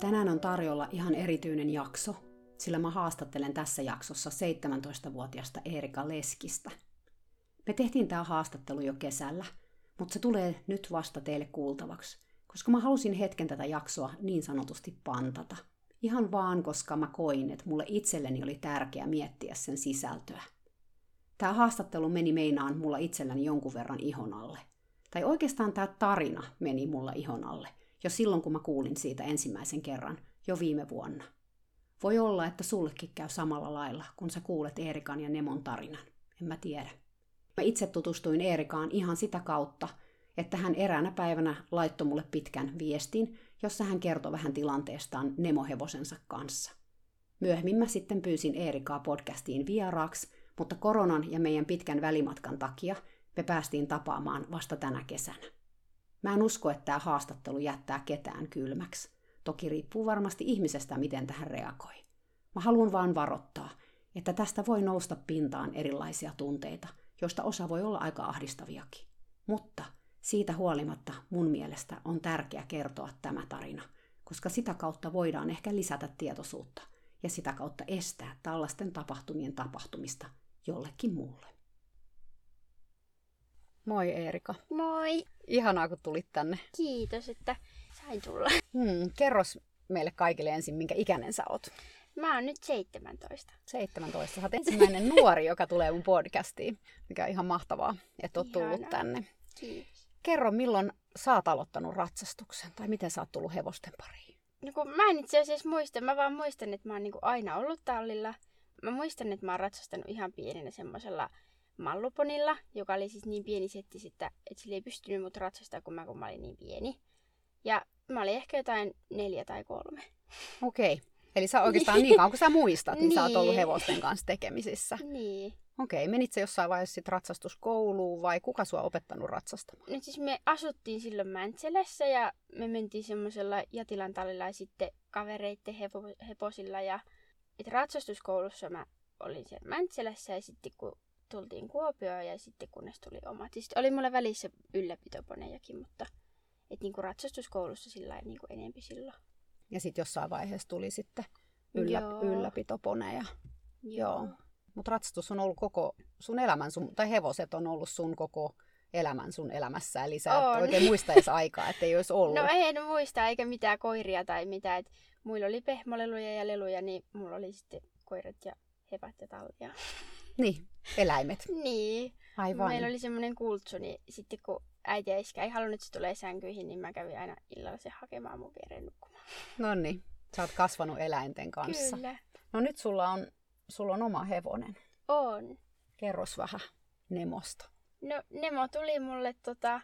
Tänään on tarjolla ihan erityinen jakso, sillä mä haastattelen tässä jaksossa 17-vuotiaasta Erika Leskistä. Me tehtiin tämä haastattelu jo kesällä, mutta se tulee nyt vasta teille kuultavaksi, koska mä halusin hetken tätä jaksoa niin sanotusti pantata. Ihan vaan, koska mä koin, että mulle itselleni oli tärkeää miettiä sen sisältöä. Tämä haastattelu meni meinaan mulla itselläni jonkun verran ihon alle. Tai oikeastaan tämä tarina meni mulla ihon alle jo silloin, kun mä kuulin siitä ensimmäisen kerran, jo viime vuonna. Voi olla, että sullekin käy samalla lailla, kun sä kuulet Eerikan ja Nemon tarinan. En mä tiedä. Mä itse tutustuin Eerikaan ihan sitä kautta, että hän eräänä päivänä laittoi mulle pitkän viestin, jossa hän kertoi vähän tilanteestaan Nemohevosensa kanssa. Myöhemmin mä sitten pyysin Eerikaa podcastiin vieraaksi, mutta koronan ja meidän pitkän välimatkan takia me päästiin tapaamaan vasta tänä kesänä. Mä en usko, että tämä haastattelu jättää ketään kylmäksi. Toki riippuu varmasti ihmisestä, miten tähän reagoi. Mä haluan vaan varoittaa, että tästä voi nousta pintaan erilaisia tunteita, joista osa voi olla aika ahdistaviakin. Mutta siitä huolimatta mun mielestä on tärkeää kertoa tämä tarina, koska sitä kautta voidaan ehkä lisätä tietoisuutta ja sitä kautta estää tällaisten tapahtumien tapahtumista jollekin muulle. Moi Eerika. Moi. Ihanaa, kun tulit tänne. Kiitos, että sain tulla. Hmm, kerros meille kaikille ensin, minkä ikäinen sä oot. Mä oon nyt 17. 17. Sä oot ensimmäinen nuori, joka tulee mun podcastiin, mikä on ihan mahtavaa, että oot Ihanaa. tullut tänne. Kiitos. Kerro, milloin sä oot aloittanut ratsastuksen tai miten sä oot tullut hevosten pariin? No kun mä en itse asiassa muista, mä vaan muistan, että mä oon niin aina ollut tallilla. Mä muistan, että mä oon ratsastanut ihan pienenä semmoisella malluponilla, joka oli siis niin pieni setti, että, että sillä ei pystynyt mut ratsastaa, kun mä, kun mä olin niin pieni. Ja mä olin ehkä jotain neljä tai kolme. Okei. Okay. Eli sä oikeastaan niin kauan kuin sä muistat, niin, niin sä oot ollut niin. hevosten kanssa tekemisissä. Niin. Okei, okay. menit sä jossain vaiheessa sit ratsastuskouluun vai kuka sua opettanut ratsastamaan? Nyt siis me asuttiin silloin Mäntselässä ja me mentiin semmoisella Jatilan tallilla ja sitten kavereitten hepo, heposilla. Ja et ratsastuskoulussa mä olin siellä Mäntselässä ja sitten kun tultiin Kuopioon ja sitten kunnes tuli oma. Siis oli mulla välissä ylläpitoponejakin, mutta et niinku ratsastuskoulussa sillä niinku enempi silloin. Ja sitten jossain vaiheessa tuli sitten yllä, Joo. ylläpitoponeja. Joo. Joo. Mutta ratsastus on ollut koko sun elämän, sun, tai hevoset on ollut sun koko elämän sun elämässä. Eli sä on. et oikein muista edes aikaa, että ei olisi ollut. No en muista, eikä mitään koiria tai mitään. Et muilla oli pehmoleluja ja leluja, niin mulla oli sitten koirat ja hevät ja tallia. Niin, eläimet. niin. Aivan. Meillä oli semmoinen kultsu, niin sitten kun äiti ja iskä ei halunnut, että se tulee sänkyihin, niin mä kävin aina illalla se hakemaan mun viereen nukkumaan. No niin, sä oot kasvanut eläinten kanssa. Kyllä. No nyt sulla on, sulla on oma hevonen. On. Kerros vähän Nemosta. No Nemo tuli mulle tota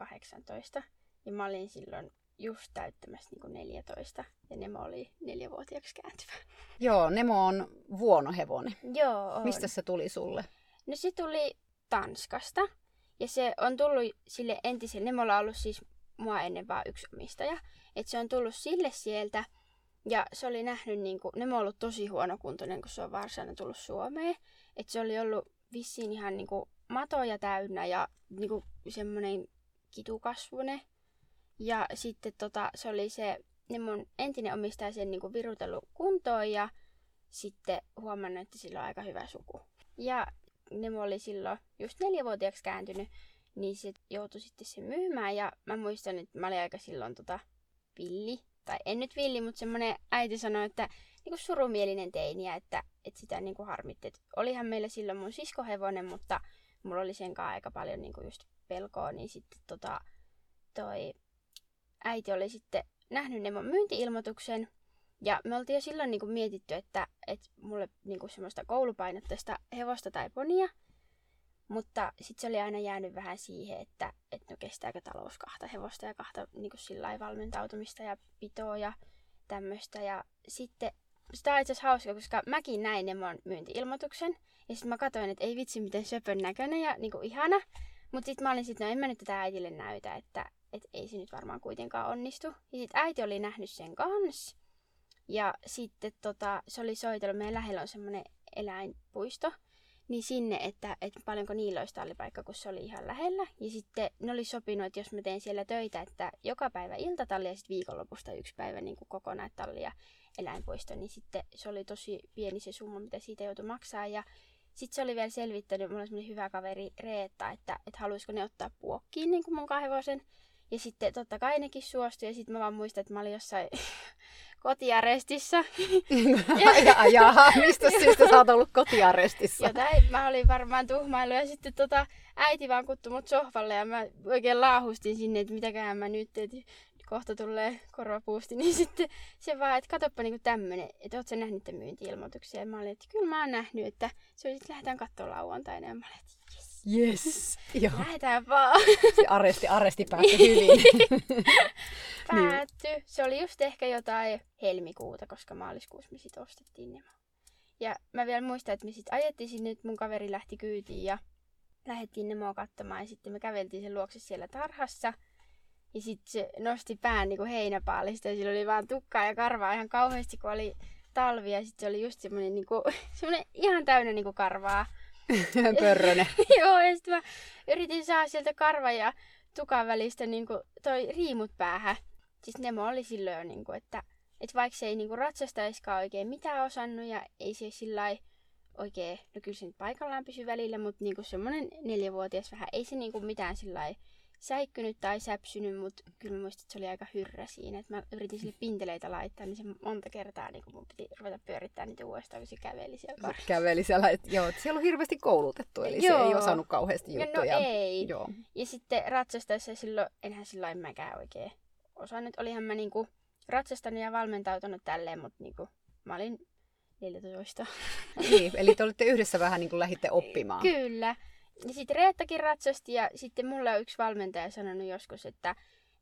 3.4.2018 ja mä olin silloin just täyttämässä niin kuin 14 ja Nemo oli neljävuotiaaksi kääntyvä. Joo, Nemo on vuonohevonen. Joo, on. Mistä se tuli sulle? No se tuli Tanskasta ja se on tullut sille entiselle, Nemolla on ollut siis mua ennen vaan yksi omistaja, että se on tullut sille sieltä ja se oli nähnyt, niin kuin, Nemo on ollut tosi huonokuntoinen, kun se on varsinainen tullut Suomeen, että se oli ollut vissiin ihan niin kuin, matoja täynnä ja niin kuin, semmoinen kitukasvunen ja sitten tota, se oli se, ne mun entinen omistaja sen niinku virutellut kuntoon ja sitten huomannut, että sillä on aika hyvä suku. Ja ne oli silloin just neljävuotiaaksi kääntynyt, niin se joutui sitten sen myymään. Ja mä muistan, että mä olin aika silloin tota villi. Tai en nyt villi, mutta semmonen äiti sanoi, että niinku surumielinen teiniä, että, että sitä niinku harmitti. Et olihan meillä silloin mun siskohevonen, mutta mulla oli sen aika paljon niinku just pelkoa, niin sitten tota, toi äiti oli sitten nähnyt Nemon myyntiilmoituksen. Ja me oltiin jo silloin niin kuin mietitty, että, että mulle niin kuin semmoista koulupainotteista hevosta tai ponia. Mutta sitten se oli aina jäänyt vähän siihen, että, että no kestääkö talous kahta hevosta ja kahta niin sillä valmentautumista ja pitoa ja tämmöistä. Ja sitten sitä on itse asiassa hauska, koska mäkin näin ne mun myynti-ilmoituksen. Ja sitten mä katsoin, että ei vitsi miten söpön näköinen ja niin kuin ihana. Mutta sitten mä olin sitten, no en mä nyt tätä äitille näytä, että, että ei se nyt varmaan kuitenkaan onnistu. Ja sitten äiti oli nähnyt sen kanssa. Ja sitten tota, se oli soitellut, meidän lähellä on semmoinen eläinpuisto, niin sinne, että, että paljonko niillä olisi tallipaikka, kun se oli ihan lähellä. Ja sitten ne oli sopinut, että jos mä teen siellä töitä, että joka päivä iltatalli ja sitten viikonlopusta yksi päivä niin kuin kokonaan talli ja eläinpuisto, niin sitten se oli tosi pieni se summa, mitä siitä joutui maksaa. Ja sitten se oli vielä selvittänyt, mulla oli semmoinen hyvä kaveri Reetta, että, että haluaisiko ne ottaa puokkiin niin kuin mun kahdevosen. Ja sitten totta kai nekin suostui ja sitten mä vaan muistan, että mä olin jossain kotiarestissa. ja, jaha, mistä syystä sä oot ollut kotiarestissa? Jotain, mä olin varmaan tuhmailu ja sitten tota, äiti vaan kuttu mut sohvalle ja mä oikein laahustin sinne, että mitäkään mä nyt, että kohta tulee korvapuusti, niin sitten se vaan, että katoppa niinku tämmönen, että oot sä nähnyt tämän myynti-ilmoituksia? Ja mä olin, että kyllä mä oon nähnyt, että se oli, että lähdetään katsoa lauantaina. Ja mä olin, että yes. Joo. Lähdetään vaan. Se aresti, aresti päättyi hyvin. Päätty. Niin. Se oli just ehkä jotain helmikuuta, koska maaliskuussa me sit ostettiin ne. Ja mä vielä muistan, että me sit ajettiin sinne, että mun kaveri lähti kyytiin ja lähdettiin Nemoa katsomaan ja sitten me käveltiin sen luokse siellä tarhassa. Ja sitten se nosti pään niin kuin heinäpaalista ja sillä oli vaan tukkaa ja karvaa ihan kauheasti, kun oli talvi. Ja sitten se oli just semmoinen, niin kuin, semmoinen ihan täynnä niin kuin karvaa. Pörrönen. Joo, ja sitten mä yritin saada sieltä karva ja tukan välistä niin kuin toi riimut päähän. Siis Nemo oli silloin niin kuin, että, että vaikka se ei niin kuin ratsastaiskaan oikein mitään osannut ja ei se sillä oikein, no kyllä se nyt paikallaan pysy välillä, mutta niin semmoinen neljävuotias vähän, ei se niin kuin mitään sillä säikkynyt tai säpsynyt, mutta kyllä mä muistin, että se oli aika hyrrä siinä. Että mä yritin sille pinteleitä laittaa, niin se monta kertaa niin kun mun piti ruveta pyörittää niitä uudestaan, kun se käveli siellä karissa. Käveli siellä, että joo, että siellä on hirveästi koulutettu, eli joo. se ei osannut kauheasti juttuja. No ei. Joo. Ja sitten ratsastaessa silloin, enhän silloin mäkään oikein osannut. Olihan mä niinku ratsastanut ja valmentautunut tälleen, mutta niinku, mä olin 14. niin, eli te olitte yhdessä vähän niin kuin lähditte oppimaan. Kyllä. Ja sitten Reettakin ratsasti ja sitten mulle on yksi valmentaja sanonut joskus, että,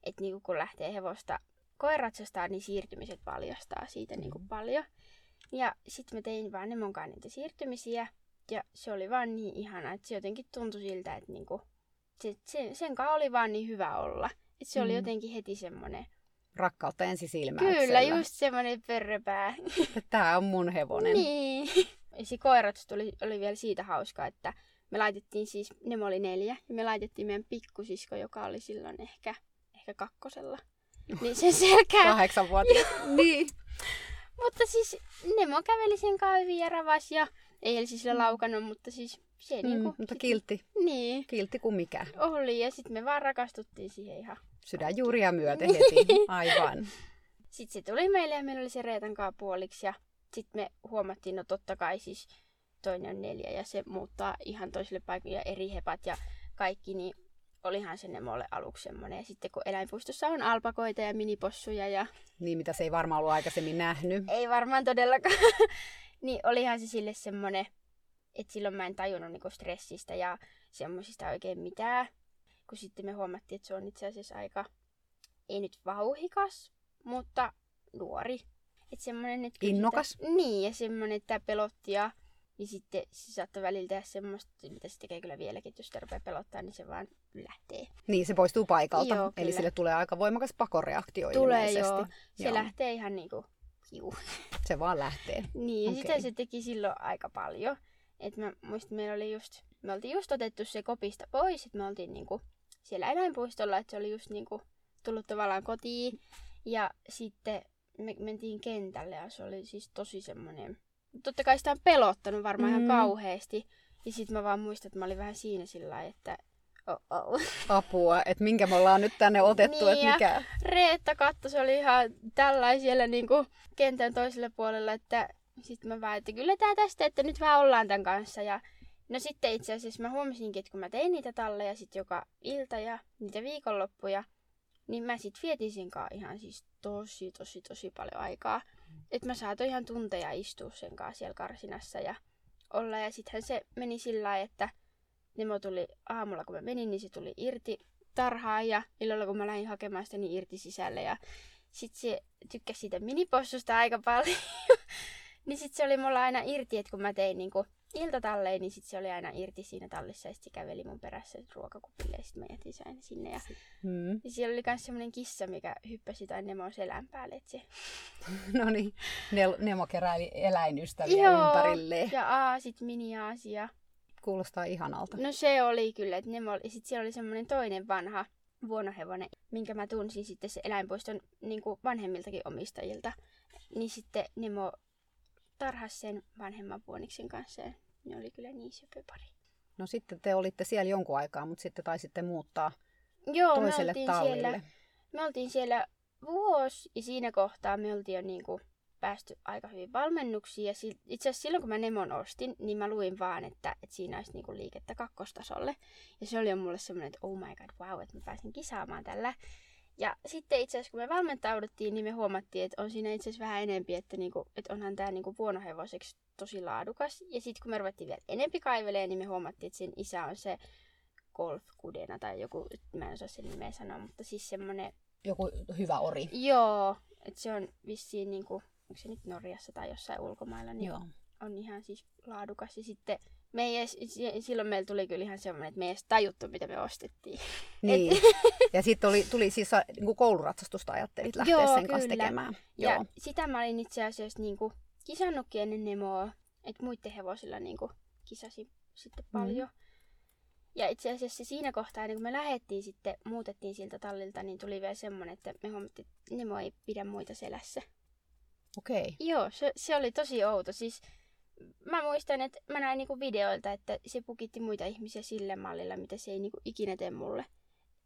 että niinku kun lähtee hevosta koiratsastaa, niin siirtymiset paljastaa siitä niinku mm. paljon. Ja sitten mä tein vaan Nemonkaan niitä siirtymisiä ja se oli vaan niin ihana, että se jotenkin tuntui siltä, että niinku, se, se, sen kanssa oli vaan niin hyvä olla. Että se mm. oli jotenkin heti semmoinen rakkautta ensisilmäyksellä. Kyllä, just semmoinen perrepää. Tämä on mun hevonen. Niin. Ja se koiratus tuli, oli vielä siitä hauska, että me laitettiin siis, Nemo oli neljä, ja me laitettiin meidän pikkusisko, joka oli silloin ehkä, ehkä kakkosella. Niin se selkää. Kahdeksan vuotta. niin. Mutta siis Nemo käveli sen kaiviin ja ravas ja ei eli siis laukannut, mutta siis se mm, niinku... Mutta kiltti. Niin. Kiltti kuin mikä. Oli ja sitten me vaan rakastuttiin siihen ihan. Sydänjuuria myöten heti. Aivan. Sitten se tuli meille ja meillä oli se Reetan puoliksi ja sitten me huomattiin, no totta kai siis toinen on neljä ja se muuttaa ihan toiselle paikalle ja eri hepat ja kaikki, niin olihan se Nemolle aluksi semmoinen. Ja sitten kun eläinpuistossa on alpakoita ja minipossuja ja... Niin, mitä se ei varmaan ollut aikaisemmin nähnyt. Ei varmaan todellakaan. niin olihan se sille semmoinen, että silloin mä en tajunnut niinku stressistä ja semmoisista oikein mitään. Kun sitten me huomattiin, että se on itse asiassa aika, ei nyt vauhikas, mutta nuori. Että semmoinen, että Innokas? Sitä, niin, ja semmoinen, että pelotti ja niin sitten se saattaa välillä tehdä semmoista, mitä se tekee kyllä vieläkin, että jos se rupeaa pelottaa, niin se vaan lähtee. Niin, se poistuu paikalta. Joo, Eli sille tulee aika voimakas pakoreaktio Tulee joo. Se joo. lähtee ihan niinku, juu. Se vaan lähtee. niin, ja okay. sitä se teki silloin aika paljon. Et mä muistin, meillä oli just, me oltiin just otettu se kopista pois, että me oltiin niinku siellä eläinpuistolla, että se oli just niinku tullut tavallaan kotiin. Ja sitten me mentiin kentälle ja se oli siis tosi semmoinen totta kai sitä on pelottanut varmaan mm. ihan kauheasti. Ja sitten mä vaan muistan, että mä olin vähän siinä sillä että Oh-oh. Apua, että minkä me ollaan nyt tänne otettu, niin, että mikä... Reetta katto, se oli ihan tällainen siellä niinku kentän toisella puolella, että sitten mä vaan, että kyllä tää tästä, että nyt vähän ollaan tämän kanssa. Ja no sitten itse asiassa mä huomasinkin, että kun mä tein niitä talleja sitten joka ilta ja niitä viikonloppuja, niin mä sitten vietin sen ihan siis tosi, tosi, tosi paljon aikaa että mä saatoin ihan tunteja istua sen kanssa siellä karsinassa ja olla. Ja sittenhän se meni sillä lailla, että Nemo tuli aamulla, kun mä menin, niin se tuli irti tarhaan ja illalla, kun mä lähdin hakemaan sitä, niin irti sisälle. Ja sit se tykkäsi siitä minipossusta aika paljon. niin sit se oli mulla aina irti, että kun mä tein niinku iltatallein, niin sit se oli aina irti siinä tallissa ja sit se käveli mun perässä ruokakupille ja sit mä jätin sen aina sinne. Ja, Mm. ja siellä oli myös semmonen kissa, mikä hyppäsi tai Nemon selän päälle. Se... No niin, Nemo keräili eläinystäviä Joo, ympärilleen. Ja aasit, mini-aasia. Kuulostaa ihanalta. No se oli kyllä, että Nemo oli, sit siellä oli semmoinen toinen vanha vuonohevonen, minkä mä tunsin sitten se eläinpuiston niin kuin vanhemmiltakin omistajilta. Niin sitten Nemo tarhas sen vanhemman vuoniksen kanssa ja ne oli kyllä niin söpö pari. No sitten te olitte siellä jonkun aikaa, mutta sitten taisitte muuttaa Joo, toiselle me oltiin tallille. siellä, me oltiin siellä vuosi ja siinä kohtaa me oltiin jo niin kuin päästy aika hyvin valmennuksiin. Ja itse asiassa silloin kun mä Nemon ostin, niin mä luin vaan, että, että siinä olisi niin kuin liikettä kakkostasolle. Ja se oli jo mulle semmoinen, että oh my god, wow, että mä pääsin kisaamaan tällä. Ja sitten itse asiassa kun me valmentauduttiin, niin me huomattiin, että on siinä itse asiassa vähän enempi, että, niinku, että onhan tämä niinku vuonohevoseksi tosi laadukas. Ja sitten kun me ruvettiin vielä enempi kaivelee, niin me huomattiin, että sen isä on se Golf Kudena tai joku, mä en osaa sen nimeä sanoa, mutta siis semmonen, joku hyvä ori. joo, että se on vissiin niinku, onko se nyt Norjassa tai jossain ulkomailla, niin Joo. on ihan siis laadukas. Ja sitten me ei edes, si- silloin meillä tuli kyllä ihan semmoinen, että me ei edes tajuttu, mitä me ostettiin. Niin. ja sitten oli, tuli siis niin kouluratsastusta ajattelit lähteä Joo, sen kanssa kyllä. tekemään. Ja Joo. sitä mä olin itse asiassa niinku kisannutkin ennen Nemoa, että muiden hevosilla niinku kisasin sitten Mm. paljon. Ja itse asiassa siinä kohtaa, ennen kuin me lähdettiin sitten, muutettiin siltä tallilta, niin tuli vielä semmoinen, että me huomattiin, että Nemo ei pidä muita selässä. Okei. Okay. Joo, se, se oli tosi outo. Siis mä muistan, että mä näin niinku videoilta, että se pukitti muita ihmisiä sillä mallilla, mitä se ei niinku ikinä tee mulle.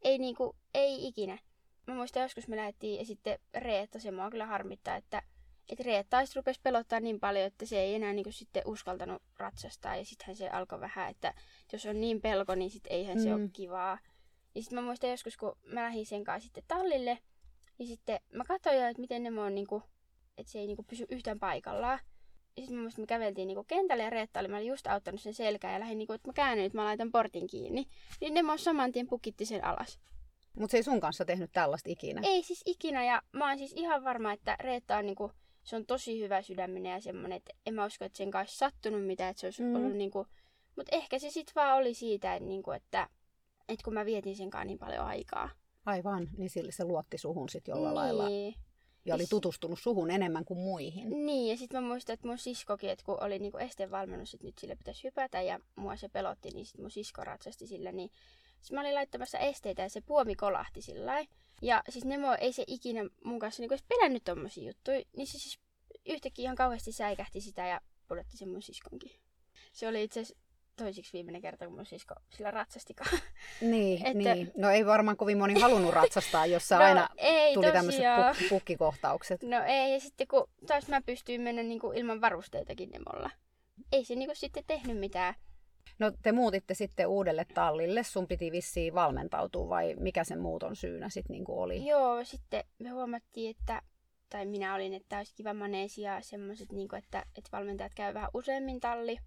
Ei niinku, ei ikinä. Mä muistan joskus me lähdettiin ja sitten Reetta, se mua kyllä harmittaa, että että Reetta taas rupesi pelottaa niin paljon, että se ei enää niinku sitten uskaltanut ratsastaa. Ja sittenhän se alkoi vähän, että jos on niin pelko, niin sitten eihän se Mm. ole kivaa. Ja sitten mä muistan joskus, kun mä lähdin sen kanssa sitten tallille, niin sitten mä katsoin jo, että miten ne on niinku, että se ei niinku pysy yhtään paikallaan. Sitten että me käveltiin niinku kentälle ja Reetta oli, mä olin just auttanut sen selkään ja lähdin niinku, että mä käännyin, että mä laitan portin kiinni. Niin ne mun saman tien pukitti sen alas. Mutta se ei sun kanssa tehnyt tällaista ikinä. Ei siis ikinä ja mä oon siis ihan varma, että Reetta on niinku, se on tosi hyvä sydäminen ja semmonen, että en mä usko, että sen kanssa sattunut mitään, että se olisi Mm. ollut niinku, mutta ehkä se sit vaan oli siitä, että, niinku, että, että kun mä vietin sen kanssa niin paljon aikaa. Aivan, niin sille se luotti suhun sitten jollain lailla. Ja oli tutustunut suhun enemmän kuin muihin. Niin, ja sitten mä muistan, että mun siskokin, että kun oli niinku estevalmennus, että nyt sille pitäisi hypätä ja mua se pelotti, niin sitten mun sisko ratsasti sillä, niin sit mä olin laittamassa esteitä ja se puomi kolahti sillä. Ja siis Nemo ei se ikinä mun kanssa niinku pelännyt tommosia juttuja, niin se siis yhtäkkiä ihan kauheasti säikähti sitä ja pudotti sen mun siskonkin. Se oli itse asiassa toisiksi viimeinen kerta, kun mun sisko sillä ratsastikaan. Niin, Että- niin. No ei varmaan kovin moni halunnut ratsastaa, jos no, aina ei tuli tämmöiset puk- pukkikohtaukset. No ei, ja sitten kun taas mä pystyin mennä niinku ilman varusteitakin Nemolla. Ei se niinku sitten tehnyt mitään. No te muutitte sitten uudelle tallille. Sun piti vissiin valmentautua vai mikä sen muuton syynä sitten niinku oli? Joo, sitten me huomattiin, että, tai minä olin, että olisi kiva maneesi ja semmoiset, niin että, että valmentajat käy vähän useammin talli.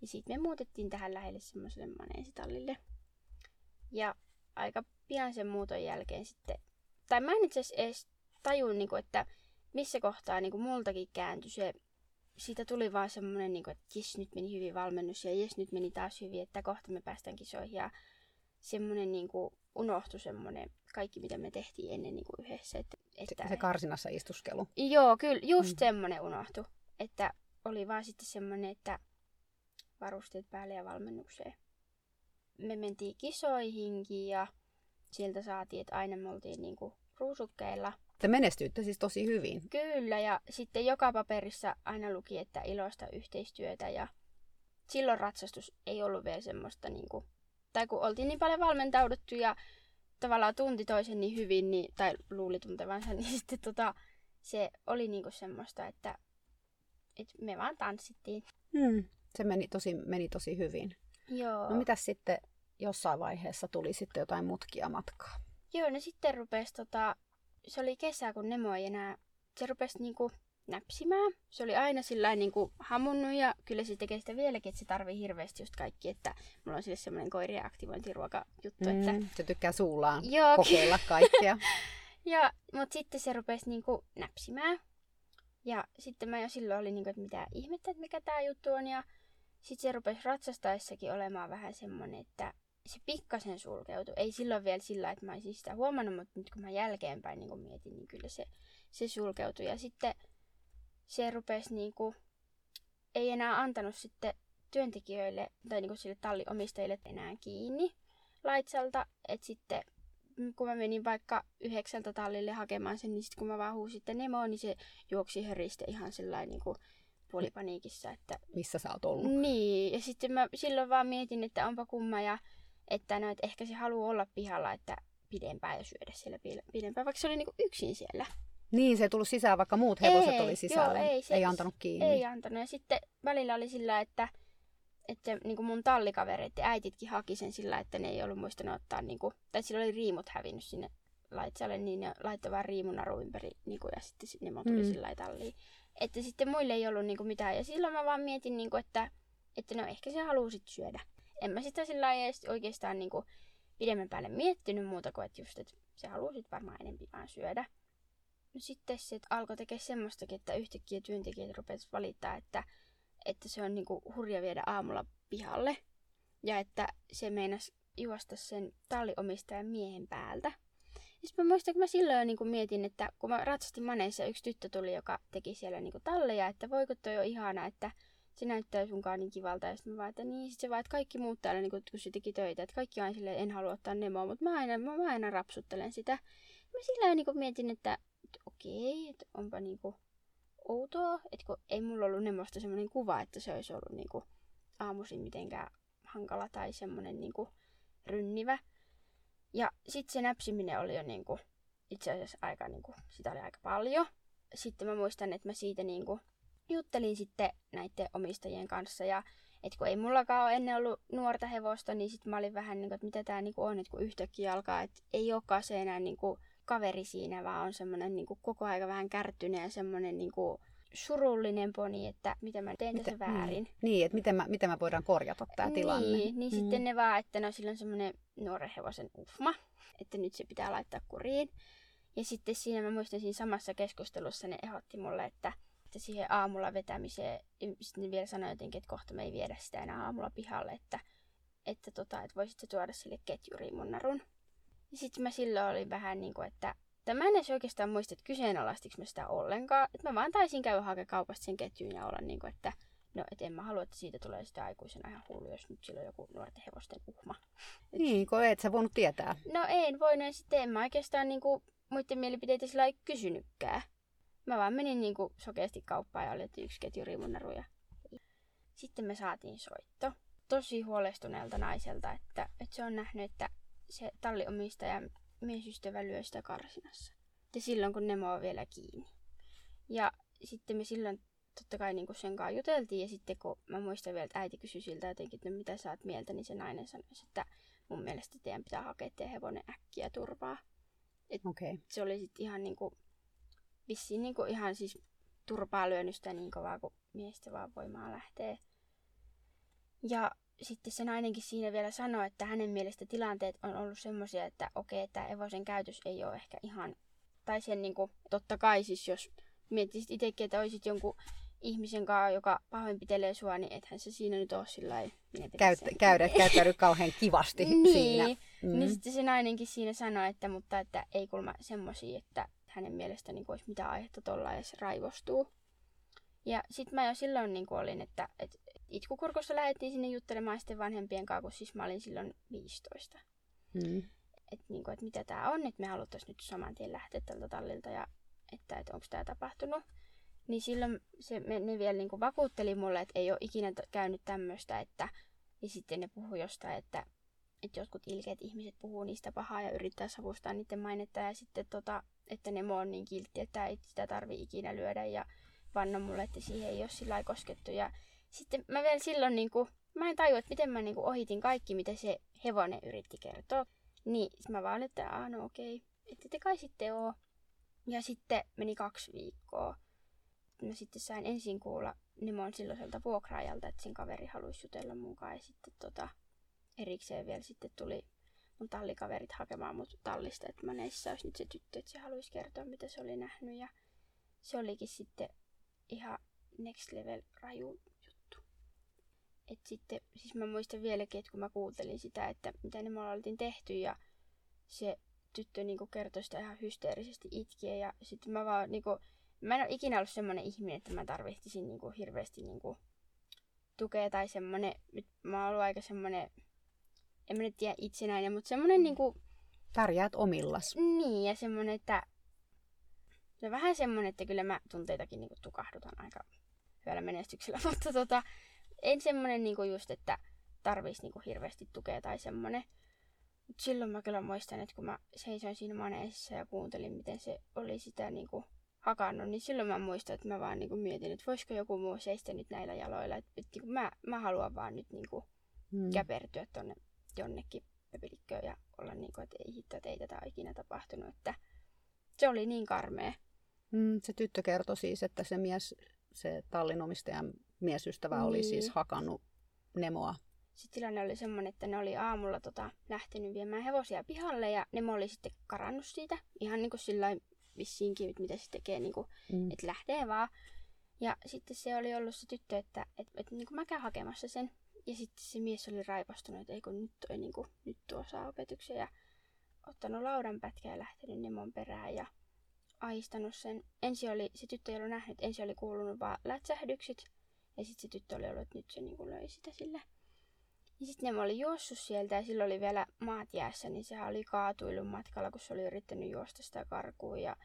Ja sitten me muutettiin tähän lähelle semmoiselle maneesitallille. Ja aika pian sen muuton jälkeen sitten, tai mä en itse asiassa edes tajun, niin kuin, että missä kohtaa niin kuin multakin kääntyi se, siitä tuli vaan semmoinen, niin kuin, että jes, nyt meni hyvin valmennus ja jes, nyt meni taas hyvin, että kohta me päästään kisoihin. Ja semmoinen niin kuin, unohtui semmoinen kaikki, mitä me tehtiin ennen niin kuin yhdessä. Että, Se, että, se karsinassa istuskelu. Joo, kyllä, just mm. semmoinen unohtui. Että oli vaan sitten semmoinen, että varusteet päälle ja valmennukseen. Me mentiin kisoihinkin ja sieltä saatiin, että aina me oltiin niinku ruusukkeilla. Te menestyitte siis tosi hyvin. Kyllä, ja sitten joka paperissa aina luki, että iloista yhteistyötä ja silloin ratsastus ei ollut vielä semmoista niinku, tai kun oltiin niin paljon valmentauduttu ja tavallaan tunti toisen niin hyvin, niin, tai luuli tuntevansa, niin sitten tota, se oli niinku semmoista, että, että me vaan tanssittiin. Hmm. Se meni tosi, meni tosi hyvin. Joo. No mitäs sitten jossain vaiheessa tuli sitten jotain mutkia matkaa? Joo, no sitten rupesi tota, se oli kesä, kun Nemo ei enää, se rupesi niinku näpsimään. Se oli aina sillä niin kuin hamunnut ja kyllä se tekee sitä vieläkin, että se tarvii hirveästi just kaikki, että mulla on sille semmoinen koirien aktivointiruokajuttu. Mm, että... Se tykkää suullaan Joo, kokeilla kaikkea. ja, mutta sitten se rupesi niin kuin näpsimään. Ja sitten mä jo silloin olin, niin kuin, että mitä ihmettä, että mikä tämä juttu on. Ja sitten se rupesi ratsastaessakin olemaan vähän semmoinen, että se pikkasen sulkeutui. Ei silloin vielä sillä, että mä olisin sitä huomannut, mutta nyt kun mä jälkeenpäin niin kun mietin, niin kyllä se, se sulkeutui. Ja sitten se rupesi niin kuin, ei enää antanut sitten työntekijöille tai niin kuin sille talliomistajille enää kiinni laitsalta. Että sitten kun mä menin vaikka yhdeksältä tallille hakemaan sen, niin sitten kun mä vaan huusin sitten Nemo, niin se juoksi heristä ihan sellainen niin kuin puolipaniikissa. Että... Missä sä oot ollut? Niin, ja sitten mä silloin vaan mietin, että onpa kumma ja että, no, että ehkä se haluaa olla pihalla, että pidempään ja syödä siellä pidempään, vaikka se oli niin kuin yksin siellä. Niin, se ei tullut sisään, vaikka muut hevoset ei, oli sisällä. Joo, ei, se, ei antanut kiinni. Ei antanut. Ja sitten välillä oli sillä, että, että niin kuin mun tallikaverit ja äititkin haki sen sillä, että ne ei ollut muistanut ottaa, niin kuin, tai sillä oli riimut hävinnyt sinne laitsalle, niin ne laittoi vaan riimunaru ympäri, niin kuin, ja sitten ne tuli mm. sillä talliin. Että sitten muille ei ollut niin kuin mitään. Ja silloin mä vaan mietin, niin kuin, että, että no ehkä se haluaa sit syödä. En mä sitä sillä oikeastaan niin kuin, pidemmän päälle miettinyt muuta kuin, että just, että se haluaa sit varmaan enemmän vaan syödä. No sitten se alkoi tekemään semmoistakin, että yhtäkkiä työntekijät rupesivat valittaa, että, että se on niinku hurja viedä aamulla pihalle. Ja että se meinasi juosta sen talliomistajan miehen päältä. Sitten mä muistan, kun mä silloin jo niinku mietin, että kun mä ratsastin maneissa, yksi tyttö tuli, joka teki siellä niinku talleja, että voiko toi ole ihana, että se näyttää sunkaan niin kivalta. Ja sitten mä vaan, että niin, sit se vaan, että kaikki muut täällä, niin kun se teki töitä, että kaikki aina silleen, en halua ottaa Nemoa, mutta mä aina, mä, mä aina rapsuttelen sitä. Mä sillä niin mietin, että että okei, että onpa niinku outoa, että kun ei mulla ollut nemmosta semmoinen kuva, että se olisi ollut niinku aamuisin mitenkään hankala tai semmoinen niinku rynnivä. Ja sitten se näpsiminen oli jo niinku, itse asiassa aika, niinku, sitä oli aika paljon. Sitten mä muistan, että mä siitä niinku juttelin sitten näiden omistajien kanssa ja että kun ei mullakaan ole ennen ollut nuorta hevosta, niin sitten mä olin vähän niin että mitä tämä niinku on, että kun yhtäkkiä alkaa, että ei olekaan se enää niinku kaveri siinä, vaan on semmoinen niin kuin koko aika vähän kärttynyt ja semmoinen niin kuin surullinen poni, että mitä mä teen tässä mm. väärin. Niin, niin että miten, mä, miten mä voidaan korjata tämä niin, tilanne. Niin, niin mm. sitten ne vaan, että no sillä on semmoinen nuoren hevosen ufma, että nyt se pitää laittaa kuriin. Ja sitten siinä mä muistan siinä samassa keskustelussa ne ehdotti mulle, että, että siihen aamulla vetämiseen, sitten ne vielä sanoi jotenkin, että kohta me ei viedä sitä enää aamulla pihalle, että, että, tota, että voisit tuoda sille ketjuriin mun narun. Ja sitten mä silloin olin vähän niin kuin, että Tämä mä en edes oikeastaan muista, että kyseenalaistiko mä sitä ollenkaan. Että mä vaan taisin käydä hakemaan kaupasta sen ketjuun ja olla niin kuin, että no, et en mä halua, että siitä tulee sitä aikuisena ihan hullu, jos nyt sillä on joku nuorten hevosten uhma. Et... Niin, kun et sä voinut tietää. No en voinut, ja sitten en mä oikeastaan niin kuin, muiden mielipiteitä sillä ei kysynytkään. Mä vaan menin niin kuin, sokeasti kauppaan ja että yksi ketju riimunaruja. Sitten me saatiin soitto tosi huolestuneelta naiselta, että, että se on nähnyt, että se tallinomistaja miesystävä lyö sitä karsinassa. Ja silloin, kun Nemo on vielä kiinni. Ja sitten me silloin totta kai niin sen kanssa juteltiin. Ja sitten kun mä muistan vielä, että äiti kysyi siltä jotenkin, että no mitä sä oot mieltä, niin se nainen sanoi, että mun mielestä teidän pitää hakea teidän hevonen äkkiä turvaa. Et okay. Se oli sitten ihan niinku, vissiin niinku ihan siis turpaa lyönyt sitä niin kovaa, kun miestä vaan voimaa lähtee. Ja sitten se nainenkin siinä vielä sanoi, että hänen mielestä tilanteet on ollut semmoisia, että okei, että evosen käytös ei ole ehkä ihan, tai sen niin kuin, totta kai siis jos miettisit itsekin, että olisit jonkun ihmisen kanssa, joka pahoinpitelee sua, niin ethän se siinä nyt ole sillä Käyt, käydä, käyttäydy kauhean kivasti niin. siinä. Mm. Niin sitten se nainenkin siinä sanoi, että mutta että ei kulma semmoisia, että hänen mielestä niin olisi mitään aihetta tuolla edes raivostuu. Ja sitten mä jo silloin niin olin, että, että itkukurkussa lähdettiin sinne juttelemaan sitten vanhempien kanssa, kun siis mä olin silloin 15. Mm. Että niin et mitä tämä on, että me haluttaisiin nyt saman tien lähteä tältä tallilta ja että, että onko tämä tapahtunut. Niin silloin se, me, ne vielä niin vakuutteli mulle, että ei ole ikinä käynyt tämmöistä, että ja sitten ne puhuu jostain, että, että jotkut ilkeät ihmiset puhuu niistä pahaa ja yrittää savustaa niiden mainetta ja sitten tota, että ne on niin kiltti, että ei sitä tarvi ikinä lyödä ja vannon mulle, että siihen ei ole sillä koskettu ja sitten mä vielä silloin niin kuin, mä en tajua, että miten mä niin kuin ohitin kaikki, mitä se hevonen yritti kertoa. Niin mä vaan että aah no okei, että te kai sitten oo. Ja sitten meni kaksi viikkoa. mä sitten sain ensin kuulla Nemon silloiselta vuokraajalta, että sen kaveri haluaisi jutella mukaan. Ja sitten tota, erikseen vielä sitten tuli mun tallikaverit hakemaan mut tallista, että Maneissa olisi nyt se tyttö, että se haluaisi kertoa, mitä se oli nähnyt. Ja se olikin sitten ihan next level raju. Et sitten, siis mä muistan vieläkin, että kun mä kuuntelin sitä, että mitä ne mulla oltiin tehty ja se tyttö niinku kertoi sitä ihan hysteerisesti itkien ja sitten mä vaan niinku, mä en ole ikinä ollut semmoinen ihminen, että mä tarvitsisin niinku hirveästi niinku tukea tai semmoinen, mä oon ollut aika semmoinen, en mä nyt tiedä itsenäinen, mutta semmoinen niinku... Pärjäät omillas. Niin, ja semmoinen, että No vähän semmonen, että kyllä mä tunteitakin niinku tukahdutan aika hyvällä menestyksellä, mutta tota, en semmonen niinku just, että tarvitsisi niinku hirveästi tukea tai semmonen. Mut silloin mä kyllä muistan, että kun mä seisoin siinä maneesissa ja kuuntelin, miten se oli sitä niinku hakannut, niin silloin mä muistan, että mä vaan niinku mietin, että voisiko joku muu seistä nyt näillä jaloilla. Että et, niinku mä, mä haluan vaan nyt niinku hmm. käpertyä tonne jonnekin pöpelikköön ja olla niinku, että ei hitto, että ei tätä ole ikinä tapahtunut. Että se oli niin karmea. Mm, se tyttö kertoi siis, että se mies, se tallinomistajan miesystävä niin. oli siis hakannut Nemoa. Sitten tilanne oli semmoinen, että ne oli aamulla tota, lähtenyt viemään hevosia pihalle ja Nemo oli sitten karannut siitä. Ihan niin kuin sillä vissiinkin, mitä se tekee, niin kuin, mm. että lähtee vaan. Ja sitten se oli ollut se tyttö, että, että, että niin kuin mä käyn hakemassa sen. Ja sitten se mies oli raipastunut, että ei kun nyt, toi, niin kuin, nyt tuo saa opetuksen. Ja ottanut laudan pätkää ja lähtenyt Nemon perään. Ja aistanut sen. Ensi oli, se tyttö ei ollut nähnyt, ensi oli kuulunut vaan lätsähdykset. Ja sitten se tyttö oli ollut, että nyt se niinku löi sitä sille. Ja sitten ne oli juossut sieltä ja sillä oli vielä maat jäässä, niin sehän oli kaatuillut matkalla, kun se oli yrittänyt juosta sitä karkuun. Ja